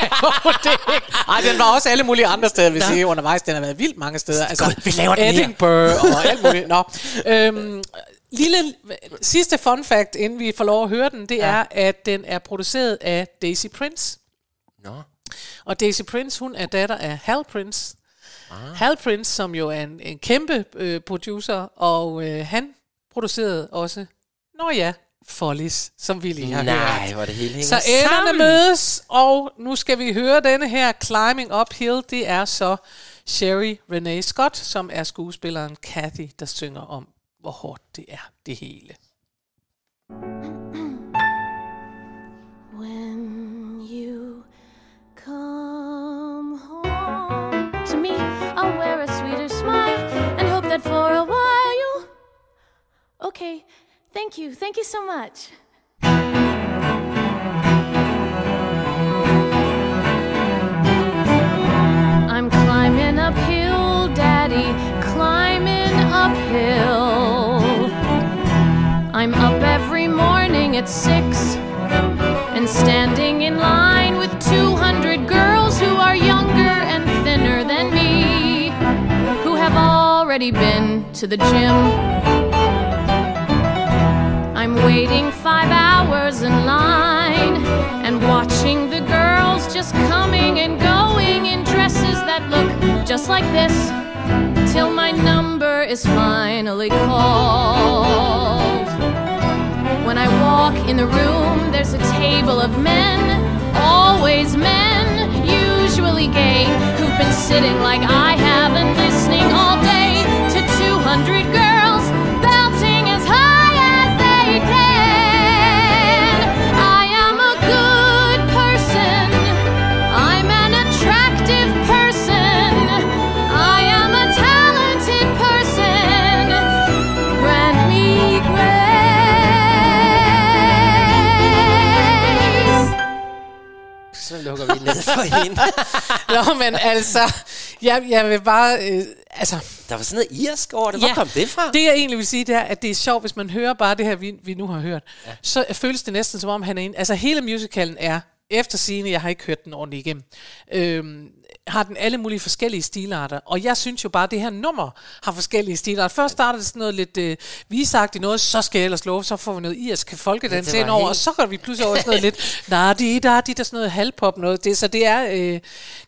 Speaker 3: Ej, den var også alle mulige andre steder, vil
Speaker 2: Nå.
Speaker 3: sige, undervejs. Den har været vildt mange steder. Altså,
Speaker 2: vi laver den.
Speaker 3: Edinburgh og alt muligt. Nå. Øhm, lille sidste fun fact, inden vi får lov at høre den, det ja. er, at den er produceret af Daisy Prince.
Speaker 2: Nå.
Speaker 3: Og Daisy Prince, hun er datter af Hal Prince. Ah. Hal Prince, som jo er en, en kæmpe øh, producer, og øh, han producerede også, nå ja, Follies, som vi lige har
Speaker 2: Nej,
Speaker 3: hørt.
Speaker 2: hvor det hele
Speaker 3: Så enderne mødes, og nu skal vi høre denne her Climbing Uphill. Det er så Sherry Renee Scott, som er skuespilleren Kathy, der synger om, hvor hårdt det er, det hele.
Speaker 10: When you come home to me, I'll wear a sweeter smile and hope that for a while you... Okay, thank you, thank you so much. At six and standing in line with 200 girls who are younger and thinner than me, who have already been to the gym. I'm waiting five hours in line and watching the girls just coming and going in dresses that look just like this till my number is finally called. When I walk in the room, there's a table of men, always men, usually gay, who've been sitting like I have and listening all day to 200 girls
Speaker 2: Så lukker vi ned for hende.
Speaker 3: Nå, men altså, jeg, jeg vil bare... Øh, Altså,
Speaker 2: Der var sådan noget irsk over det. Hvor kom det fra?
Speaker 3: Det jeg egentlig vil sige, det er, at det er sjovt, hvis man hører bare det her, vi, vi nu har hørt. Ja. Så føles det næsten som om, han er en... Altså hele musicalen er, efter sigende, jeg har ikke hørt den ordentligt igennem, øhm, har den alle mulige forskellige stilarter. Og jeg synes jo bare, at det her nummer har forskellige stilarter. Først starter det sådan noget lidt øh, visagtigt noget, så skal jeg ellers love, så får vi noget irsk folkedans
Speaker 2: Ja,
Speaker 3: ind over,
Speaker 2: helt-
Speaker 3: og så går vi pludselig over sådan noget lidt, da di da di der sådan noget halvpop noget. Det, så det er, øh,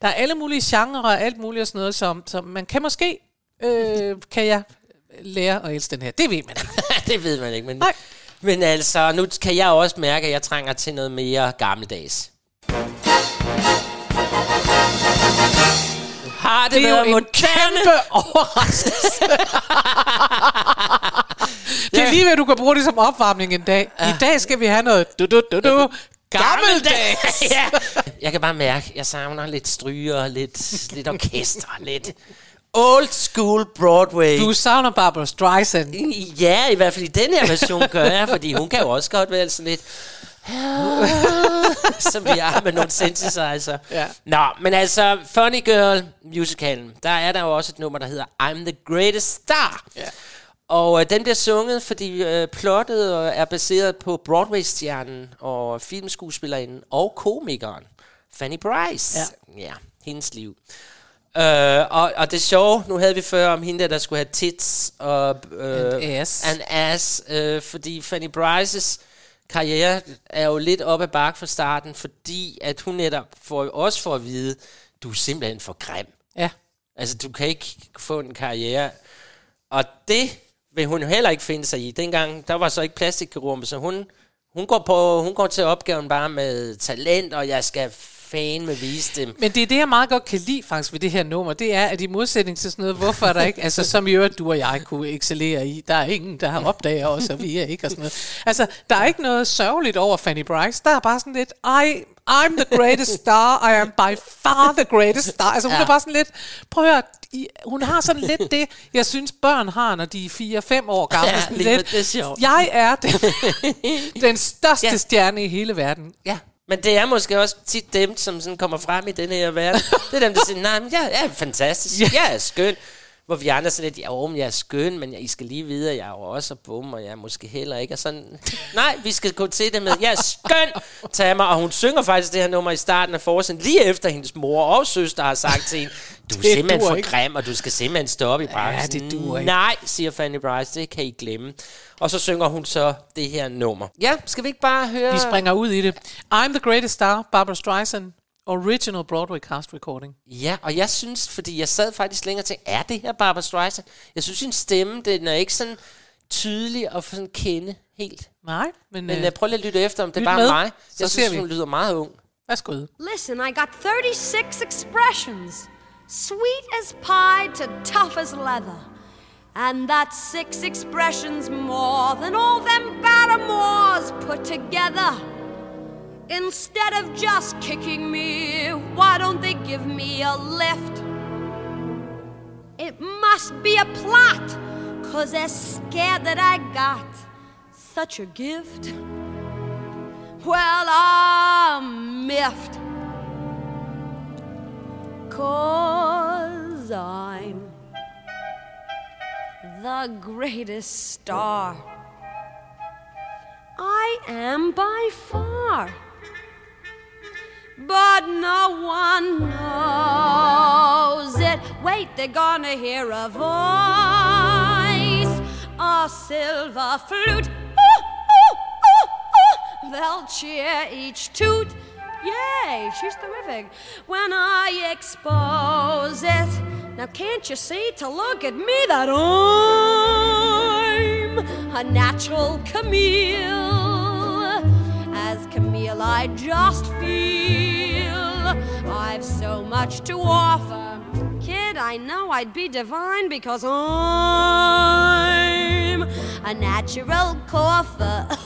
Speaker 3: der er alle mulige genrer og alt muligt og sådan noget, som, som man kan måske, øh, kan jeg lære at elske den her. Det ved man ikke.
Speaker 2: det ved man ikke. Men,
Speaker 3: Nej.
Speaker 2: men altså, nu kan jeg også mærke, at jeg trænger til noget mere gammeldags. Har det,
Speaker 3: Det er jo
Speaker 2: været
Speaker 3: en kæmpe overraskelse. det er lige ved, at du kan bruge det som opvarmning en dag. I dag skal vi have noget du, du, du, du, gammeldags.
Speaker 2: ja. Jeg kan bare mærke, at jeg savner lidt stryger, lidt, lidt orkester, lidt old school Broadway.
Speaker 3: Du savner Barbara Streisand.
Speaker 2: Ja, i hvert fald i den her version gør jeg, fordi hun kan jo også godt være sådan lidt... som vi har med nogle synthesizer.
Speaker 3: Ja.
Speaker 2: Nå, men altså, Funny Girl musicalen, der er der jo også et nummer, der hedder I'm the Greatest Star.
Speaker 3: Ja.
Speaker 2: Og øh, den bliver sunget, fordi øh, plottet øh, er baseret på Broadway-stjernen og filmskuespillerinden og komikeren Fanny Bryce.
Speaker 3: Ja.
Speaker 2: ja hendes liv. Øh, og, og det sjove, nu havde vi før om hende, der, skulle have tits og øh,
Speaker 3: And ass.
Speaker 2: and ass øh, fordi Fanny Bryces karriere er jo lidt op ad bakke fra starten, fordi at hun netop får, også får at vide, du er simpelthen for grim.
Speaker 3: Ja.
Speaker 2: Altså, du kan ikke få en karriere. Og det vil hun heller ikke finde sig i. Dengang, der var så ikke plastikkirurg, så hun, hun, går på, hun går til opgaven bare med talent, og jeg skal fan med vise dem.
Speaker 3: Men det er det, jeg meget godt kan lide faktisk ved det her nummer, det er, at i modsætning til sådan noget, hvorfor er der ikke, altså som i øvrigt du og jeg kunne excellere i, der er ingen, der har opdaget os, og vi er ikke, og sådan noget. Altså, der er ikke noget sørgeligt over Fanny Bryce, der er bare sådan lidt, I, I'm the greatest star, I am by far the greatest star. Altså hun
Speaker 2: Ja.
Speaker 3: er bare sådan lidt, prøv at høre, I, hun har sådan lidt det, jeg synes børn har, når de er 4-5 år gamle.
Speaker 2: Ja,
Speaker 3: sådan lidt,
Speaker 2: det er sjovt.
Speaker 3: Jeg er den, den største
Speaker 2: Ja.
Speaker 3: stjerne i hele verden.
Speaker 2: Ja, men det er måske også tit dem, som sådan kommer frem i den her verden. Det er dem, der siger, nej, men jeg, jeg er fantastisk, jeg er skøn. Hvor vi andre sådan lidt, ja, men jeg er skøn, men jeg, I skal lige vide, at jeg er jo også bum, og jeg er måske heller ikke. Og sådan, nej, vi skal gå til det med, jeg er skøn, tag mig. Og hun synger faktisk det her nummer i starten af forsen, lige efter hendes mor og søster har sagt til hende, du er
Speaker 3: Det
Speaker 2: simpelthen for
Speaker 3: ikke.
Speaker 2: grim, og du skal simpelthen stoppe i branchen.
Speaker 3: det duer ikke.
Speaker 2: Nej, siger Fanny Bryce, det kan I glemme. Og så synger hun så det her nummer. Ja, skal vi ikke bare høre...
Speaker 3: Vi springer ud i det. I'm the greatest star, Barbara Streisand, original Broadway cast recording.
Speaker 2: Ja, og jeg synes, fordi jeg sad faktisk længere og tænkte, er det her Barbara Streisand? Jeg synes, sin stemme, den er ikke sådan tydelig og sådan kende helt.
Speaker 3: Nej, men,
Speaker 2: Men
Speaker 3: øh,
Speaker 2: jeg prøver lige at lytte efter, om det er bare
Speaker 3: med,
Speaker 2: mig.
Speaker 3: så
Speaker 2: Jeg
Speaker 3: ser
Speaker 2: synes,
Speaker 3: vi.
Speaker 2: hun lyder meget ung.
Speaker 3: værsgo.
Speaker 8: Listen, I got 36 expressions. Sweet as pie to tough as leather. And that's six expressions more than all them Barrymores put together. Instead of just kicking me, why don't they give me a lift? It must be a plot, cause they're scared that I got such a gift. Well, I'm miffed. Cause I'm the greatest star. I am by far. But no one knows it. Wait, they're gonna hear a voice, a silver flute. Ooh, ooh, ooh. They'll cheer each toot. Yay, she's terrific. When I expose it, now can't you see to look at me that I'm a natural Camille? As Camille, I just feel I've so much to offer. Kid, I know I'd be divine because I'm a natural cougher.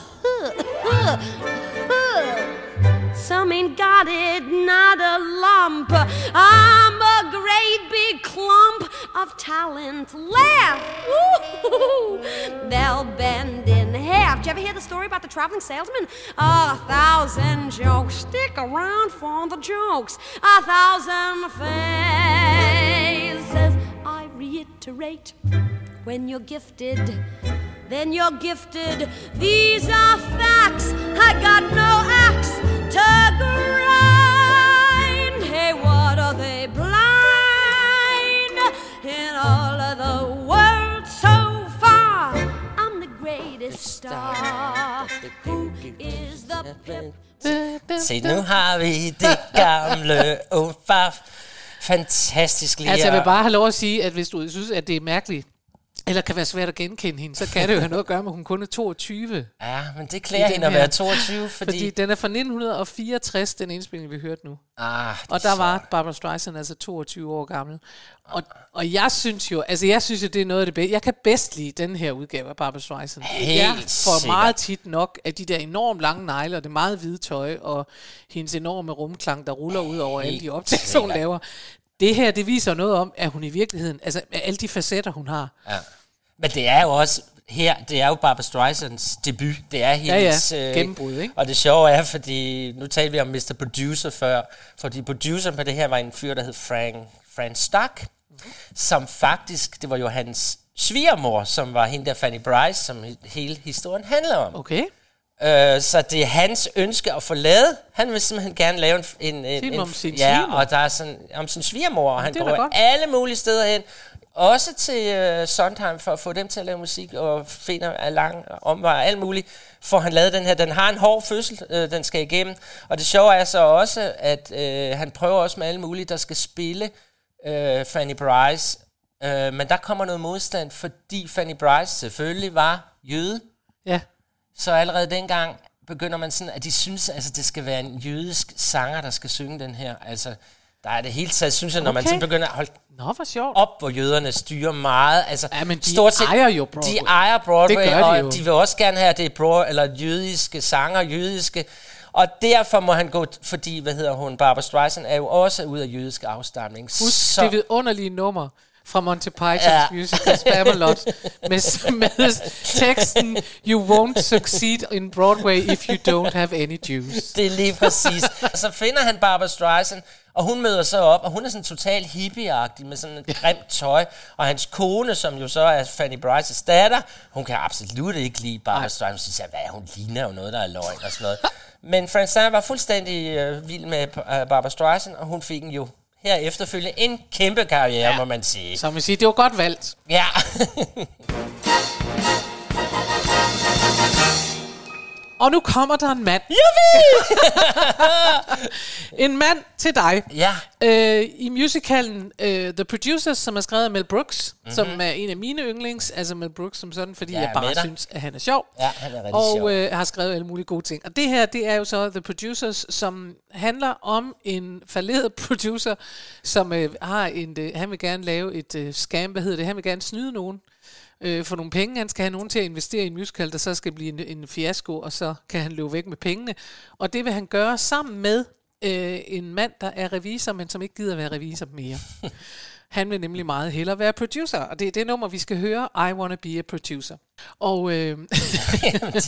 Speaker 8: Some ain't got it, not a lump. I'm talent. Laugh! They'll bend in half. Did you ever hear the story about the traveling salesman? A thousand jokes. Stick around for the jokes. A thousand faces. I reiterate when you're gifted, then you're gifted. These are facts. I got no axe to grind. Star. Who is the pimp?
Speaker 2: Se, nu har vi det gamle Ofaf. Fantastisk lige.
Speaker 3: Altså, jeg vil bare have lov at sige, at hvis du synes, at det er mærkeligt, eller kan være svært at genkende hende, så kan det jo have noget at gøre med, at hun kun er 22.
Speaker 2: Ja, men det klæder hende
Speaker 3: den
Speaker 2: at være 22, fordi...
Speaker 3: Fordi den er fra 1964, den indspilning, vi hørte nu.
Speaker 2: Ah,
Speaker 3: Og
Speaker 2: er
Speaker 3: der var Barbara Streisand altså 22 år gammel. Og, og jeg synes jo, altså jeg synes jo, det er noget af det bedste. Jeg kan bedst lide den her udgave af Barbara Streisand.
Speaker 2: Helt
Speaker 3: jeg får
Speaker 2: sikkert.
Speaker 3: meget tit nok af de der enormt lange negle, og det meget hvide tøj, og hendes enorme rumklang, der ruller ud over alle de
Speaker 2: Helt
Speaker 3: optagelser, hun laver. Det her, det viser noget om, at hun i virkeligheden, altså med alle de facetter, hun har.
Speaker 2: Ja. Men det er jo også her, det er jo Barbara Streisands debut. Det er hendes...
Speaker 3: ja.
Speaker 2: øh,
Speaker 3: Gennembrud, ikke?
Speaker 2: Og det sjove er, fordi nu talte vi om Mr. Producer før, fordi produceren på det her var en fyr, der hed Frank, Frank Stark,
Speaker 3: Mhm.
Speaker 2: som faktisk, det var jo hans svigermor, som var hende der Fanny Bryce, som he- hele historien handler om.
Speaker 3: Okay.
Speaker 2: Øh, så det er hans ønske at få lavet. Han vil simpelthen gerne lave en... en, en
Speaker 3: Film
Speaker 2: en
Speaker 3: om sin
Speaker 2: Ja,
Speaker 3: svigermor.
Speaker 2: og der er sådan, om sin svigermor, og han
Speaker 3: det er da
Speaker 2: går
Speaker 3: godt.
Speaker 2: alle mulige steder hen. Også til øh, Sondheim, for at få dem til at lave musik, og finder af lang omvej alt muligt, får han lavet den her. Den har en hård fødsel, øh, den skal igennem. Og det sjove er så også, at øh, han prøver også med alle mulige, der skal spille øh, Fanny Bryce. Øh, men der kommer noget modstand, fordi Fanny Bryce selvfølgelig var jøde.
Speaker 3: Ja.
Speaker 2: Så allerede dengang begynder man sådan, at de synes, altså det skal være en jødisk sanger, der skal synge den her. Altså, der er det hele taget, synes jeg, når man
Speaker 3: Okay.
Speaker 2: sådan begynder at holde
Speaker 3: Nå, hvor sjovt.
Speaker 2: op, hvor jøderne styrer meget. Altså,
Speaker 3: Ja, men de ejer jo Broadway.
Speaker 2: De ejer Broadway,
Speaker 3: Det gør de
Speaker 2: og
Speaker 3: jo.
Speaker 2: de vil også gerne have, at det er bro, eller jødiske sanger, jødiske. Og derfor må han gå, fordi, hvad hedder hun, Barbara Streisand er jo også ud af jødisk afstamning.
Speaker 3: Husk
Speaker 2: Så-
Speaker 3: det vidunderlige nummer fra Monty Python's
Speaker 2: Ja.
Speaker 3: musical Spamalot med, med teksten You won't succeed in Broadway if you don't have any juice.
Speaker 2: Det er lige præcis. Og så finder han Barbara Streisand, og hun møder så op, og hun er sådan totalt hippieagtig med sådan et grimt tøj. Og hans kone, som jo så er Fanny Bryces datter, hun kan absolut ikke lide Barbara Streisand. Hun siger, hvad hun ligner jo noget, der er løgn og sådan noget. Men Frank Stein var fuldstændig øh, vild med øh, Barbara Streisand, og hun fik en jo her efterfølgende en kæmpe karriere, ja. må man sige.
Speaker 3: Så man siger, det var godt valgt.
Speaker 2: Ja.
Speaker 3: Og nu kommer der en mand. en mand til dig.
Speaker 2: Ja.
Speaker 3: Øh, I musicalen uh, The Producers, som er skrevet af Mel Brooks,
Speaker 2: Mhm.
Speaker 3: mm-hmm. som er en af mine yndlings, altså Mel Brooks som sådan, fordi
Speaker 2: Ja,
Speaker 3: jeg bare synes, at han er sjov.
Speaker 2: Ja, han er rigtig
Speaker 3: og
Speaker 2: sjov.
Speaker 3: øh, har skrevet alle mulige gode ting. Og det her, det er jo så The Producers, som handler om en falderet producer, som øh, har en, øh, han vil gerne lave et øh, scam, hvad hedder det, han vil gerne snyde nogen øh, for nogle penge. Han skal have nogen til at investere i en musical, der så skal blive en, en fiasko, og så kan han løbe væk med pengene. Og det vil han gøre sammen med øh, en mand, der er revisor, men som ikke gider være revisor mere. Han vil nemlig meget hellere være producer, og det er det nummer, vi skal høre, I Wanna Be a Producer. Og øh,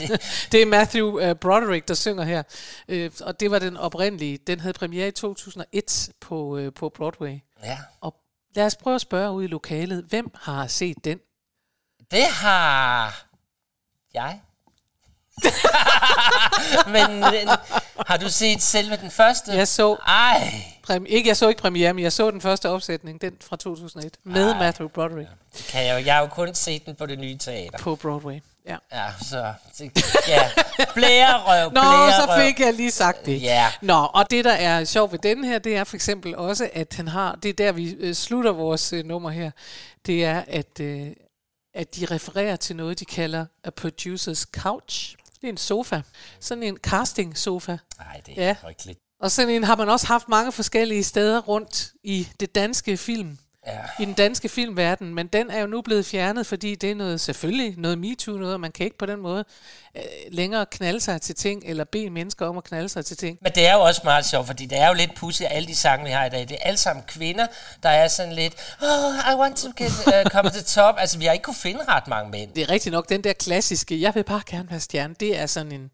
Speaker 3: det er Matthew uh, Broderick, der synger her, øh, og det var den oprindelige. Den havde premiere i 2001 på, øh, på Broadway.
Speaker 2: ja.
Speaker 3: Og lad os prøve at spørge ud i lokalet, hvem har set den?
Speaker 2: Det har jeg. Men øh, har du set selve den første?
Speaker 3: Jeg så,
Speaker 2: Ej,
Speaker 3: præm- ikke, jeg så ikke premiere, men jeg så den første opsætning, den fra 2001, med
Speaker 2: Ej.
Speaker 3: Matthew Broderick
Speaker 2: det kan jeg jo. Jeg har jo kun set den på det nye teater.
Speaker 3: på Broadway. Ja.
Speaker 2: Ja, så... Det, ja, blærerøv,
Speaker 3: Nå,
Speaker 2: blærerøv.
Speaker 3: så fik jeg lige sagt det.
Speaker 2: Ja.
Speaker 3: Nå, og det, der er sjovt ved den her, det er for eksempel også, at han har, det er der, vi øh, slutter vores øh, nummer her, det er, at, øh, at de refererer til noget, de kalder a producer's couch. Det er en sofa. Sådan en casting sofa.
Speaker 2: Nej, det er
Speaker 3: Ja.
Speaker 2: frygteligt.
Speaker 3: Og sådan en har man også haft mange forskellige steder rundt i det danske film.
Speaker 2: Ja.
Speaker 3: I den danske filmverden, men den er jo nu blevet fjernet, fordi det er noget, selvfølgelig noget MeToo noget, og man kan ikke på den måde øh, længere knalde sig til ting, eller bede mennesker om at knalde sig til ting.
Speaker 2: Men det er jo også meget sjovt, fordi det er jo lidt pudsigt, alle de sange, vi har i dag. Det er alle sammen kvinder, der er sådan lidt, oh, I want to get, uh, come to top. Altså, vi har ikke kunne finde ret mange mænd.
Speaker 3: Det er rigtigt nok, den der klassiske, jeg vil bare gerne være stjerne, det er sådan en,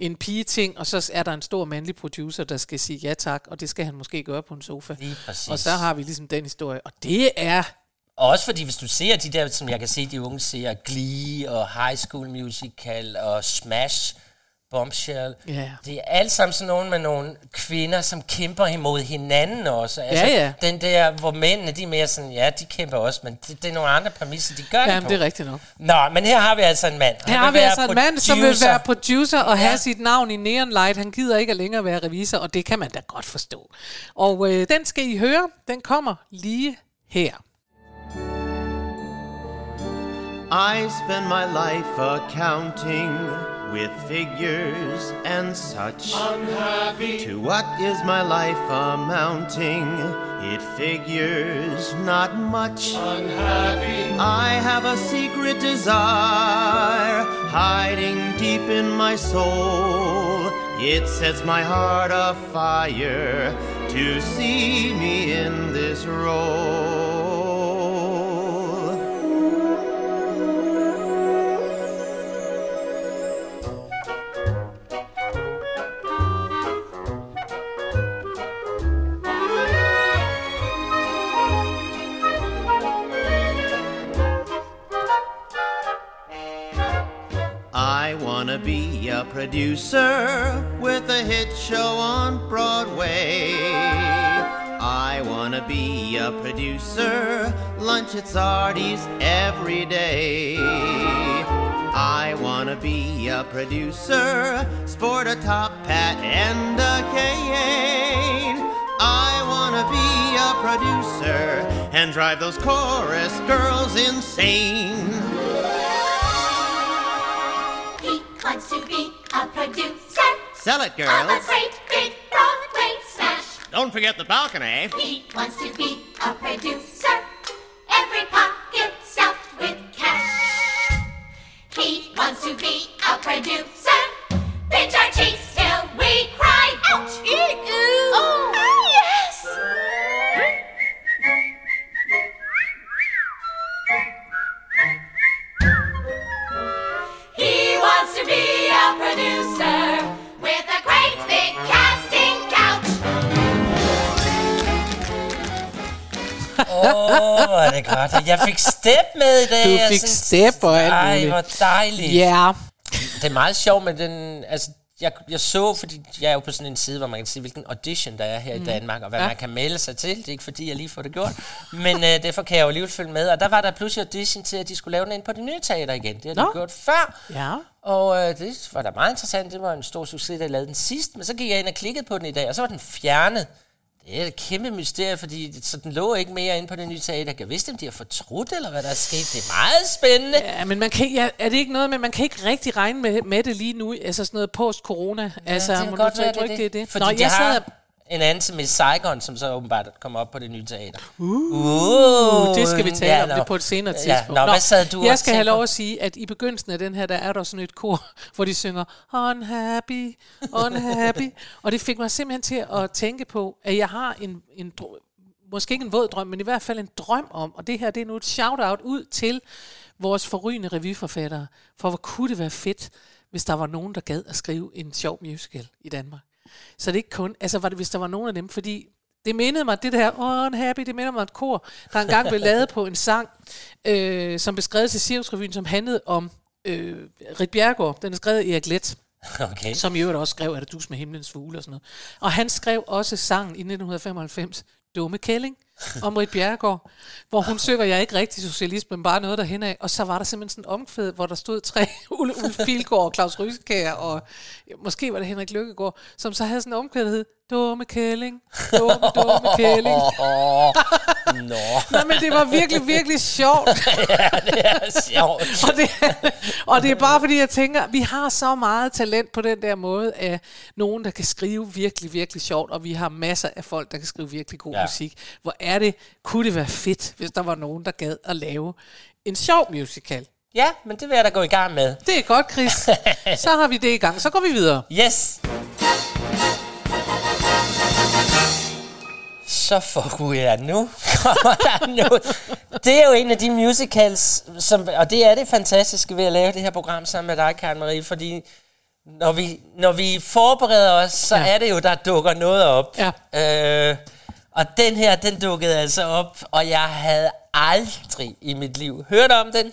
Speaker 3: en pige-ting, og så er der en stor mandlig producer, der skal sige ja tak, og det skal han måske gøre på en sofa.
Speaker 2: Lige præcis.
Speaker 3: Og så har vi ligesom den historie, og det er
Speaker 2: Og også fordi, hvis du ser de der, som jeg kan se, de unge ser, Glee og High School Musical og Smash, Bombshell.
Speaker 3: Ja.
Speaker 2: Det er alt sammen sådan nogle med nogle kvinder, som kæmper imod hinanden også. Altså,
Speaker 3: Ja, ja.
Speaker 2: Den der, hvor mændene, de er mere sådan, ja, de kæmper også, men det, det er nogle andre præmisser, de gør det
Speaker 3: Jamen,
Speaker 2: på.
Speaker 3: det er rigtigt nok.
Speaker 2: Nå, men her har vi altså en mand. Han
Speaker 3: Her har vi altså en mand, som vil være producer og
Speaker 2: Ja.
Speaker 3: have sit navn i Neon Light. Han gider ikke længere være revisor, og det kan man da godt forstå. Og øh, den skal I høre. Den kommer lige her.
Speaker 11: I spend my life accounting with figures and such. Unhappy. To what is my life amounting? It figures not much. Unhappy. I have a secret desire hiding deep in my soul. It sets my heart afire to see me in this role. Producer with a hit show on Broadway. I wanna be a producer, lunch at Sardi's every day. I wanna be a producer, sport a top hat and a cane. I wanna be a producer and drive those chorus girls insane.
Speaker 6: He wants to be a producer
Speaker 11: Sell it,
Speaker 6: of a
Speaker 11: girls.
Speaker 6: great big Broadway smash.
Speaker 11: Don't forget the balcony.
Speaker 6: He wants to be a producer, every pocket stuffed with cash. He wants to be a producer, pinch our cheeks
Speaker 2: hvor er det godt. Jeg fik step med i dag.
Speaker 3: Du fik
Speaker 2: synes-
Speaker 3: step og alt
Speaker 2: Ej,
Speaker 3: muligt.
Speaker 2: hvor dejligt.
Speaker 3: Ja,
Speaker 2: Det er meget sjovt med den... Altså, jeg, jeg så, fordi jeg er jo på sådan en side, hvor man kan se, hvilken audition der er her mm. i Danmark, og hvad
Speaker 3: Ja.
Speaker 2: ja. man kan melde sig til. Det er ikke fordi, jeg lige får det gjort. Men øh, derfor kan jeg jo alligevel følge med. Og der var der pludselig audition til, at de skulle lave den ind på det nye teater igen. Det har de
Speaker 3: Nå.
Speaker 2: gjort før.
Speaker 3: ja.
Speaker 2: Og øh, det var da meget interessant. Det var en stor succes, da jeg lavede den sidst. Men så gik jeg ind og klikkede på den i dag, og så var den fjernet. Det er et kæmpe mysterie, fordi det- så den lå ikke mere inde på det nye teater. Jeg vidste, om de har fortrudt, eller hvad der er sket. Det er meget spændende.
Speaker 3: Ja, men man kan, ja, er det ikke noget med, man kan ikke rigtig regne med, med det lige nu, altså sådan noget post-corona. Ja, altså,
Speaker 2: det kan godt være,
Speaker 3: det er det.
Speaker 2: Fordi
Speaker 3: Nå,
Speaker 2: de
Speaker 3: jeg
Speaker 2: har
Speaker 3: sad,
Speaker 2: en anden som Miss Saigon, som så åbenbart kommer op på det nye teater.
Speaker 3: uh, det skal vi tale
Speaker 2: ja,
Speaker 3: om
Speaker 2: nå.
Speaker 3: det på et senere
Speaker 2: Ja,
Speaker 3: tidspunkt.
Speaker 2: nå, hvad sad du
Speaker 3: jeg skal have lov at sige, at i begyndelsen af den her, der er der sådan et kor, hvor de synger unhappy, unhappy. og det fik mig simpelthen til at tænke på, at jeg har en, en måske ikke en våd drøm, men i hvert fald en drøm om, og det her det er nu et shout-out ud til vores forrygende revyforfattere, for hvor kunne det være fedt, hvis der var nogen, der gad at skrive en sjov musical i Danmark. Så det er ikke kun, altså var det, hvis der var nogen af dem, fordi det mindede mig, det der oh, unhappy, det minder mig om et kor, der engang blev lavet på en sang, øh, som blev skrevet til Cirkusrevyen, som handlede om øh, Rit Bjergård. Den er skrevet af Erik Let,
Speaker 2: Okay.
Speaker 3: som i øvrigt også skrev, at det dus med himlens fugle og sådan noget. Og han skrev også sangen i 1995, Dumme Kælling, om Rit Bjerregaard, hvor hun synger, jeg er ikke rigtig socialist, men bare noget derhen af. Og så var der simpelthen sådan en omkvæd, hvor der stod tre, Ulf Ulf Pilgaard og Claus Ryskær, og måske var det Henrik Lykkegaard, som så havde sådan en omkvæd, der hed, Dumme Kælling, dumme, dumme Kælling.
Speaker 2: Nå.
Speaker 3: Nej, men det var virkelig, virkelig sjovt.
Speaker 2: det er sjovt.
Speaker 3: og, det, og det er bare fordi, jeg tænker, vi har så meget talent på den der måde af nogen, der kan skrive virkelig, virkelig sjovt, og vi har masser af folk, der kan skrive virkelig god ja.
Speaker 2: Ja.
Speaker 3: musik. Hvor er det, kunne det være fedt, hvis der var nogen, der gad at lave en sjov musical.
Speaker 2: Ja, men det vil jeg da gå i gang med.
Speaker 3: Det er godt, Chris. Så har vi det i gang. Så går vi videre.
Speaker 2: Yes. Så for gud ja, nu kommer der noget. Det er jo en af de musicals, som, og det er det fantastiske ved at lave det her program sammen med dig, Karen Marie, fordi når vi, når vi forbereder os, så
Speaker 3: ja.
Speaker 2: er det jo, der dukker noget op.
Speaker 3: Ja.
Speaker 2: Øh, og den her, den dukkede altså op, og jeg havde aldrig i mit liv hørt om den.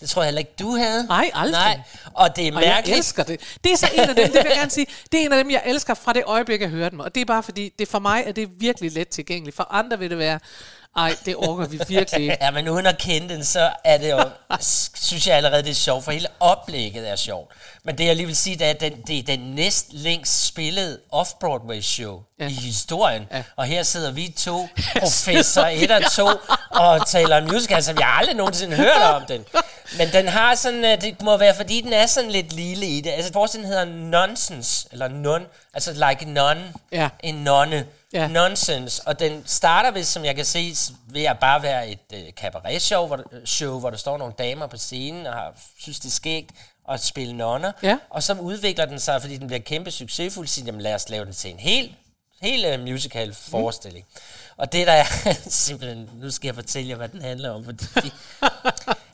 Speaker 2: Det tror jeg heller ikke, du havde.
Speaker 3: Nej, aldrig.
Speaker 2: Nej, og det er
Speaker 3: Og jeg
Speaker 2: mærkeligt.
Speaker 3: elsker det. Det er så en af dem, det vil jeg gerne sige, det er en af dem, jeg elsker fra det øjeblik, jeg hører dem. Og det er bare fordi, det for mig er det virkelig let tilgængeligt. For andre vil det være, ej, det orker vi virkelig ikke.
Speaker 2: Ja, men uden at kende den, så er det jo, synes jeg allerede, det er sjovt, for hele oplægget er sjovt. Men det jeg lige vil sige, det er, at den, det er den næst længst spillede off-Broadway show ja. i historien. Ja. Og her sidder vi to, professor 1 og 2, og taler om musical, vi har aldrig nogensinde hørt om den. Men den har sådan, øh, det må være, fordi den er sådan lidt lille i det. Altså, forestillingen hedder Nonsense, eller Non, altså like none,
Speaker 3: Ja.
Speaker 2: en nonne.
Speaker 3: Ja.
Speaker 2: Ja. Nonsense. Og den starter ved, som jeg kan se, ved at bare være et øh, cabaret-show, hvor, øh, show, hvor der står nogle damer på scenen og har, synes, det er skægt at spille nonner.
Speaker 3: Ja.
Speaker 2: Og så udvikler den sig, fordi den bliver kæmpe succesfuld, siger, jamen lad os lave den til en helt, helt uh, musical forestilling. Og det der er simpelthen, nu skal jeg fortælle jer, hvad den handler om, fordi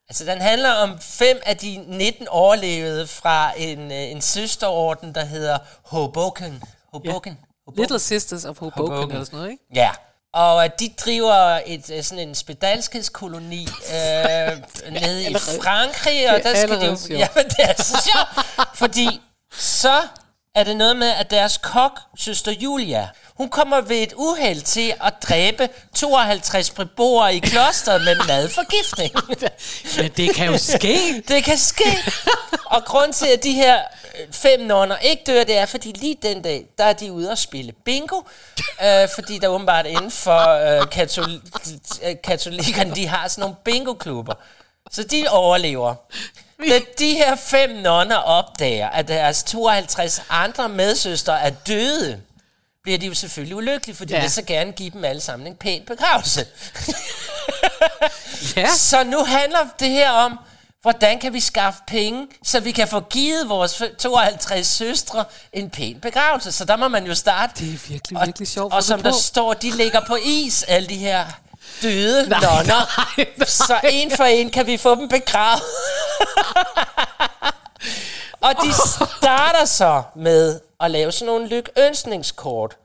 Speaker 2: Altså, den handler om fem af de 19 overlevede fra en, øh, en søsterorden, der hedder Hoboken. Hoboken. Hoboken.
Speaker 3: Little Sisters of Hoboken,
Speaker 2: Hoboken.
Speaker 3: eller sådan noget, ikke?
Speaker 2: Ja. Og øh, de driver et, øh, sådan en spedalskhedskoloni øh, nede i Frankrig, og
Speaker 3: det er
Speaker 2: der skal de jo...
Speaker 3: sjovt.
Speaker 2: Jamen, det er så sjovt, fordi så er det noget med, at deres kok, søster Julia, hun kommer ved et uheld til at dræbe 52 beboere i klosteret med madforgiftning.
Speaker 3: Men det kan jo ske.
Speaker 2: Det kan ske. Og grund til, at de her fem nonner ikke dør, det er, fordi lige den dag, der er de ude og spille bingo. Øh, fordi der åbenbart inden for øh, katol- øh, katolikkerne, de har sådan nogle bingo-klubber. Så de overlever. Da de her fem nonner opdager, at deres 52 andre medsøstre er døde, bliver de jo selvfølgelig ulykkelige, fordi
Speaker 3: Ja.
Speaker 2: ja. de vil så gerne give dem alle sammen en pæn begravelse.
Speaker 3: Ja.
Speaker 2: Så nu handler det her om, hvordan kan vi skaffe penge, så vi kan få givet vores 52 søstre en pæn begravelse. Så der må man jo starte.
Speaker 3: Det er virkelig,
Speaker 2: og,
Speaker 3: virkelig sjovt.
Speaker 2: Og
Speaker 3: fundet
Speaker 2: som der står, de ligger på is, alle de her døde
Speaker 3: Nej,
Speaker 2: nonner.
Speaker 3: nej, nej.
Speaker 2: Så en for en kan vi få dem begravet. og de starter så med at lave sådan nogle lykønskningskort,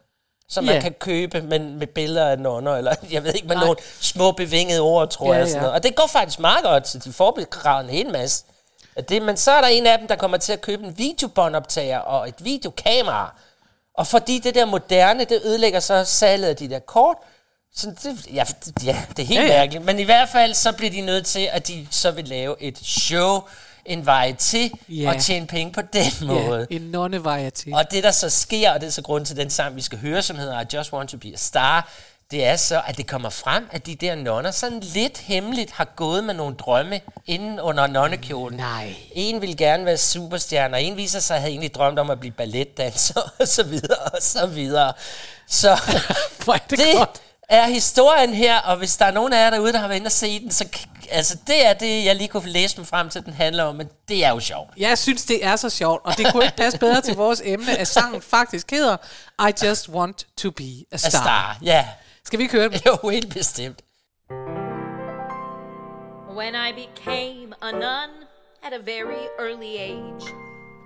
Speaker 2: som
Speaker 3: Ja.
Speaker 2: man kan købe med, med billeder af nonner, eller jeg ved ikke, med
Speaker 3: Nej.
Speaker 2: nogle små bevingede ord, tror
Speaker 3: Ja,
Speaker 2: jeg. Sådan
Speaker 3: ja.
Speaker 2: noget. Og det går faktisk meget godt, så de får en hel masse. Det, men så er der en af dem, der kommer til at købe en videobåndoptager og et videokamera. Og fordi det der moderne, det ødelægger så salget af de der kort, så det, ja, det- ja, det er helt
Speaker 3: ja.
Speaker 2: ja. mærkeligt. Men i hvert fald, så bliver de nødt til, at de så vil lave et show, en til,
Speaker 3: Ja.
Speaker 2: og tjene penge på den måde.
Speaker 3: Ja, en nonnevejer til.
Speaker 2: Og det, der så sker, og det er så grund til den sang, vi skal høre, som hedder I Just Want To Be A Star, det er så, at det kommer frem, at de der nonner sådan lidt hemmeligt har gået med nogle drømme inden under nonnekjolen.
Speaker 3: Nej.
Speaker 2: En vil gerne være superstjerne, og en viser sig at have egentlig drømt om at blive balletdanser, og så videre, og så videre. Så
Speaker 3: er det,
Speaker 2: det
Speaker 3: godt.
Speaker 2: er historien her, og hvis der er nogen af jer derude, der har været inde og se den, så altså, det er det, jeg lige kunne læse mig frem til, den handler om, men det er jo sjovt.
Speaker 3: Jeg synes, det er så sjovt, og det kunne ikke passe bedre til vores emne, at sangen faktisk hedder I Just Want To Be A
Speaker 2: A
Speaker 3: Star.
Speaker 2: star, ja.
Speaker 3: Skal vi ikke høre den?
Speaker 2: Jo, helt bestemt.
Speaker 10: When I became a nun at a very early age,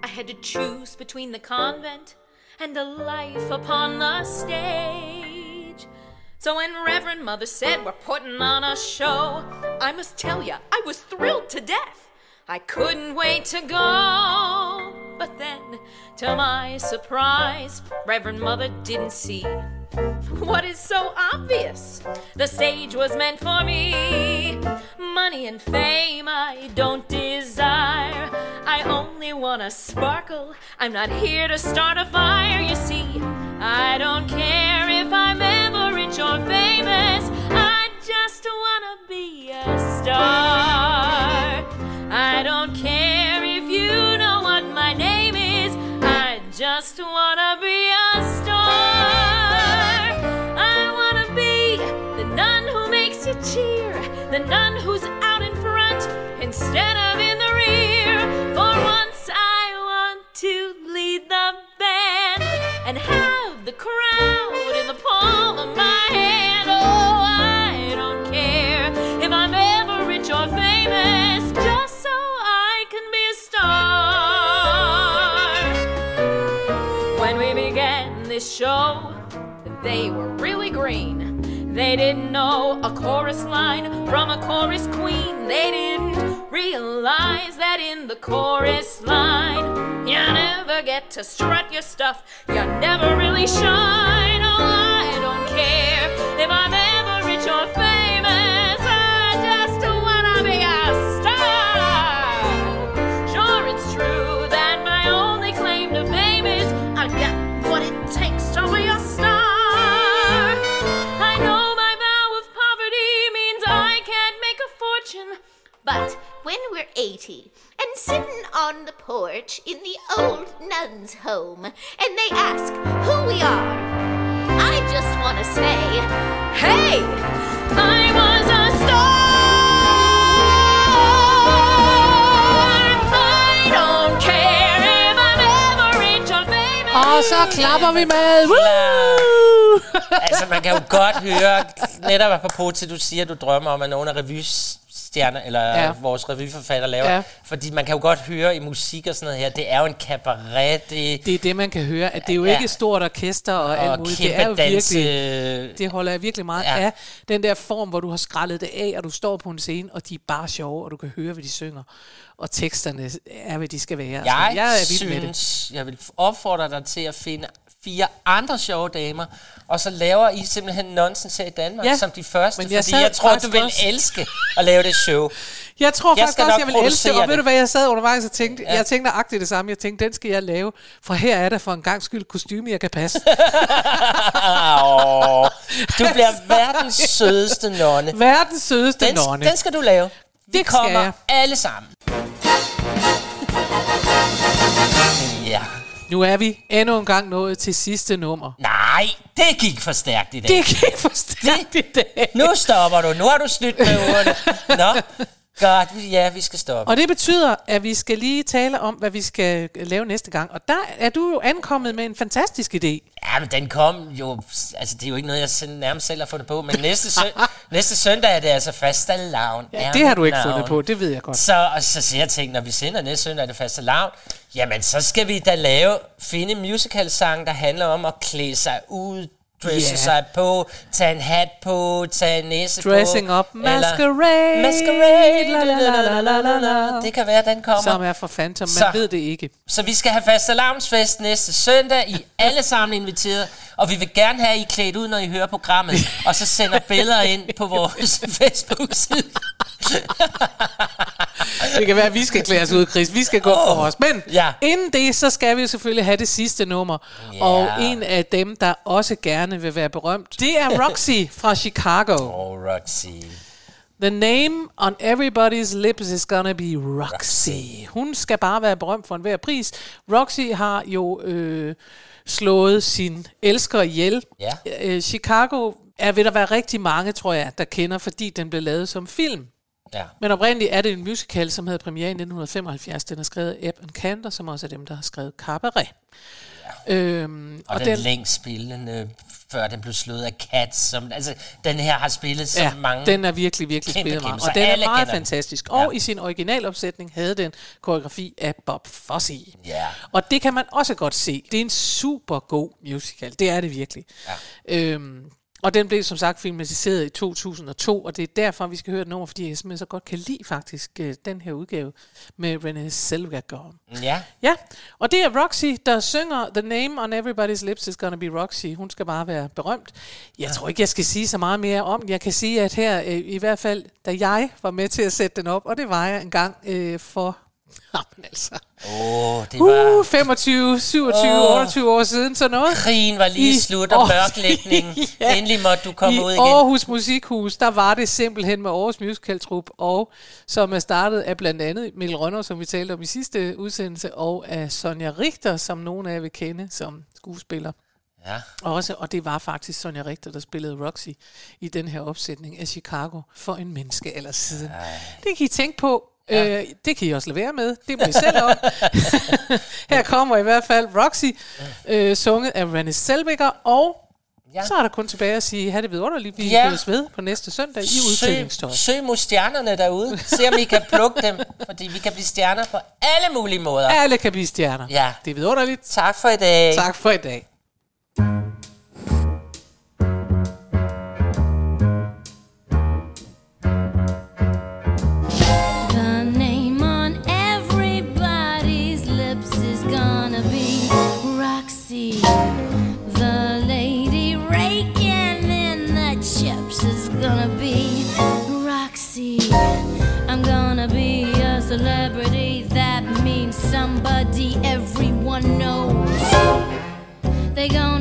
Speaker 10: I had to choose between the convent and a life upon the stage. So when Reverend Mother said we're putting on a show, I must tell ya, I was thrilled to death. I couldn't wait to go. But then, to my surprise, Reverend Mother didn't see what is so obvious. The stage was meant for me. Money and fame I don't desire. I only wanna sparkle. I'm not here to start a fire, you see. I don't care if I'm the nun who makes you cheer, the nun who's out in front instead of in the rear. For once I want to lead the band and have the crowd in the palm of my hand. Oh, I don't care if I'm ever rich or famous, just so I can be a star. When we began this show, they were really green. They didn't know a chorus line from a chorus queen. They didn't realize that in the chorus line, you never get to strut your stuff. You never really shine. Oh, I don't care if I'm
Speaker 12: the porch in the old nun's home and they ask who we are, I just want to say, hey,
Speaker 10: I was a star. I don't care if I'm ever rich famous.
Speaker 3: Og så klapper vi med. Woo!
Speaker 2: altså, man kan jo godt høre, netop apropos til, du siger, at du drømmer om, at nogle af revystjerner, eller
Speaker 3: Ja.
Speaker 2: vores revyforfatter laver.
Speaker 3: Ja.
Speaker 2: Fordi man kan jo godt høre i musik og sådan noget her, det er jo en cabaret, det,
Speaker 3: Det er det, man kan høre, at det er jo
Speaker 2: Ja.
Speaker 3: ikke et stort orkester og, alt
Speaker 2: og
Speaker 3: muligt.
Speaker 2: kæmpe
Speaker 3: Det er jo
Speaker 2: danse...
Speaker 3: virkelig, det holder jeg virkelig meget ja. Af. Den der form, hvor du har skrællet det af, og du står på en scene, og de er bare sjove, og du kan høre, hvad de synger. Og teksterne er, hvad de skal være. Altså,
Speaker 2: Jeg,
Speaker 3: jeg er vild med det.
Speaker 2: synes, jeg vil opfordre dig til at finde fire andre sjove damer, og så laver I simpelthen nonsens her i Danmark,
Speaker 3: Ja,
Speaker 2: som de første,
Speaker 3: men
Speaker 2: fordi
Speaker 3: jeg sad
Speaker 2: jeg tror, du vil
Speaker 3: også-
Speaker 2: elske at lave det show.
Speaker 3: Jeg tror
Speaker 2: Jeg
Speaker 3: faktisk også, jeg vil elske det. Og ved du hvad, jeg sad undervejs og tænkte,
Speaker 2: Ja.
Speaker 3: jeg tænkte nøjagtigt det samme. Jeg tænkte, den skal jeg lave, for her er der for en gang skyld kostume, jeg kan passe.
Speaker 2: Du bliver verdens sødeste nonne.
Speaker 3: Verdens sødeste
Speaker 2: Den,
Speaker 3: nonne.
Speaker 2: den skal du lave. Vi
Speaker 3: Det
Speaker 2: kommer
Speaker 3: jeg.
Speaker 2: alle sammen.
Speaker 3: Nu er vi endnu en gang nået til sidste nummer.
Speaker 2: Nej, det gik for stærkt i dag.
Speaker 3: Det kan ikke forstå i dag.
Speaker 2: Nu stopper du. Nu har du snydt med ordene. Nå, godt. Ja, vi skal stoppe.
Speaker 3: Og det betyder, at vi skal lige tale om, hvad vi skal lave næste gang. Og der er du jo ankommet med en fantastisk idé.
Speaker 2: Ja, men den kom jo... Altså, det er jo ikke noget, jeg selv, nærmest selv har fundet på. Men næste, sø, næste søndag er det altså faste lavn.
Speaker 3: Ja, det har du ikke fundet på, det ved jeg godt.
Speaker 2: Så, og så siger jeg tænkt, når vi sender næste søndag er det faste lavn, jamen så skal vi da lave, finde en musical-sang, der handler om at klæde sig ud, dresse
Speaker 3: Ja.
Speaker 2: sig på, tage en hat på, tage en næse
Speaker 3: Dressing
Speaker 2: på.
Speaker 3: up, masquerade,
Speaker 2: masquerade,
Speaker 3: la, la, la, la, la, la.
Speaker 2: Det kan være, den kommer.
Speaker 3: Som er for Phantom, man
Speaker 2: Så.
Speaker 3: ved det ikke.
Speaker 2: Så vi skal have faste lavnsfest næste søndag. I alle sammen inviteret. Og vi vil gerne have, at I klædt ud, når I hører programmet. og så sender billeder ind på vores Facebook-side.
Speaker 3: Det kan være, at vi skal klæde os ud, Chris. Vi skal gå for os. Men
Speaker 2: Ja.
Speaker 3: inden det, så skal vi jo selvfølgelig have det sidste nummer.
Speaker 2: Ja.
Speaker 3: Og en af dem, der også gerne vil være berømt, det er Roxy fra Chicago.
Speaker 2: Oh, Roxy.
Speaker 3: The name on everybody's lips is gonna be Roxy. Hun skal bare være berømt for enhver pris. Roxy har jo øh, slået sin elsker ihjel.
Speaker 2: Ja.
Speaker 3: Øh, Chicago er ved der være rigtig mange, tror jeg, der kender, fordi den blev lavet som film.
Speaker 2: Ja.
Speaker 3: Men oprindeligt er det en musical, som havde premiere i 1975. Den er skrevet af Ebb Cantor, som også er dem, der har skrevet Cabaret. Ja. Øhm,
Speaker 2: Og, og den, den længst spillende, før den blev slået af Cats. Som, altså, den her har spillet så
Speaker 3: ja,
Speaker 2: mange...
Speaker 3: den er virkelig, virkelig spillet meget. Og den er meget
Speaker 2: kender den.
Speaker 3: fantastisk. Og i sin originalopsætning havde den koreografi af Bob Fosse.
Speaker 2: Ja.
Speaker 3: Og det kan man også godt se. Det er en super god musical. Det er det virkelig. Ja. Øhm, og den blev som sagt filmatiseret i 2002, og det er derfor, vi skal høre et nummer, fordi jeg simpelthen så godt kan lide faktisk øh, den her udgave med Renée Zellweger.
Speaker 2: Ja.
Speaker 3: Ja, og det er Roxy, der synger The Name on Everybody's Lips is Gonna Be Roxy. Hun skal bare være berømt. Jeg tror ikke, jeg skal sige så meget mere om. Jeg kan sige, at her, øh, i hvert fald, da jeg var med til at sætte den op, og det var jeg en gang øh, for... Jamen altså...
Speaker 2: Oh, det var...
Speaker 3: Uh, 25, 27,
Speaker 2: Åh.
Speaker 3: 28 år siden, så noget.
Speaker 2: Krigen var lige
Speaker 3: I
Speaker 2: slut, og mørklægningen.
Speaker 3: Ja.
Speaker 2: Endelig måtte du komme
Speaker 3: I
Speaker 2: ud igen.
Speaker 3: Aarhus Musikhus, der var det simpelthen med Aarhus Musical Troup, og som er startet af blandt andet Mikkel Rønner, som vi talte om i sidste udsendelse, og af Sonja Richter, som nogen af jer vil kende som skuespiller.
Speaker 2: Ja.
Speaker 3: Også, og det var faktisk Sonja Richter, der spillede Roxy i den her opsætning af Chicago for en menneske eller siden. Det kan I tænke på. Ja. Øh, det kan I også lade være med. Det må I selv om. Her kommer i hvert fald Roxy, øh, sunget af Renée Zellweger, og ja. så er der kun tilbage at sige, have det vidunderligt. Vi
Speaker 2: Ja.
Speaker 3: ja. ved på næste søndag i udklædningstøj.
Speaker 2: Søg, søg mod stjernerne derude. Se om I kan plukke dem, fordi vi kan blive stjerner på alle mulige måder.
Speaker 3: Alle kan blive stjerner.
Speaker 2: Ja.
Speaker 3: Det er vidunderligt.
Speaker 2: Tak for i dag.
Speaker 3: Tak for i dag.
Speaker 13: they gone?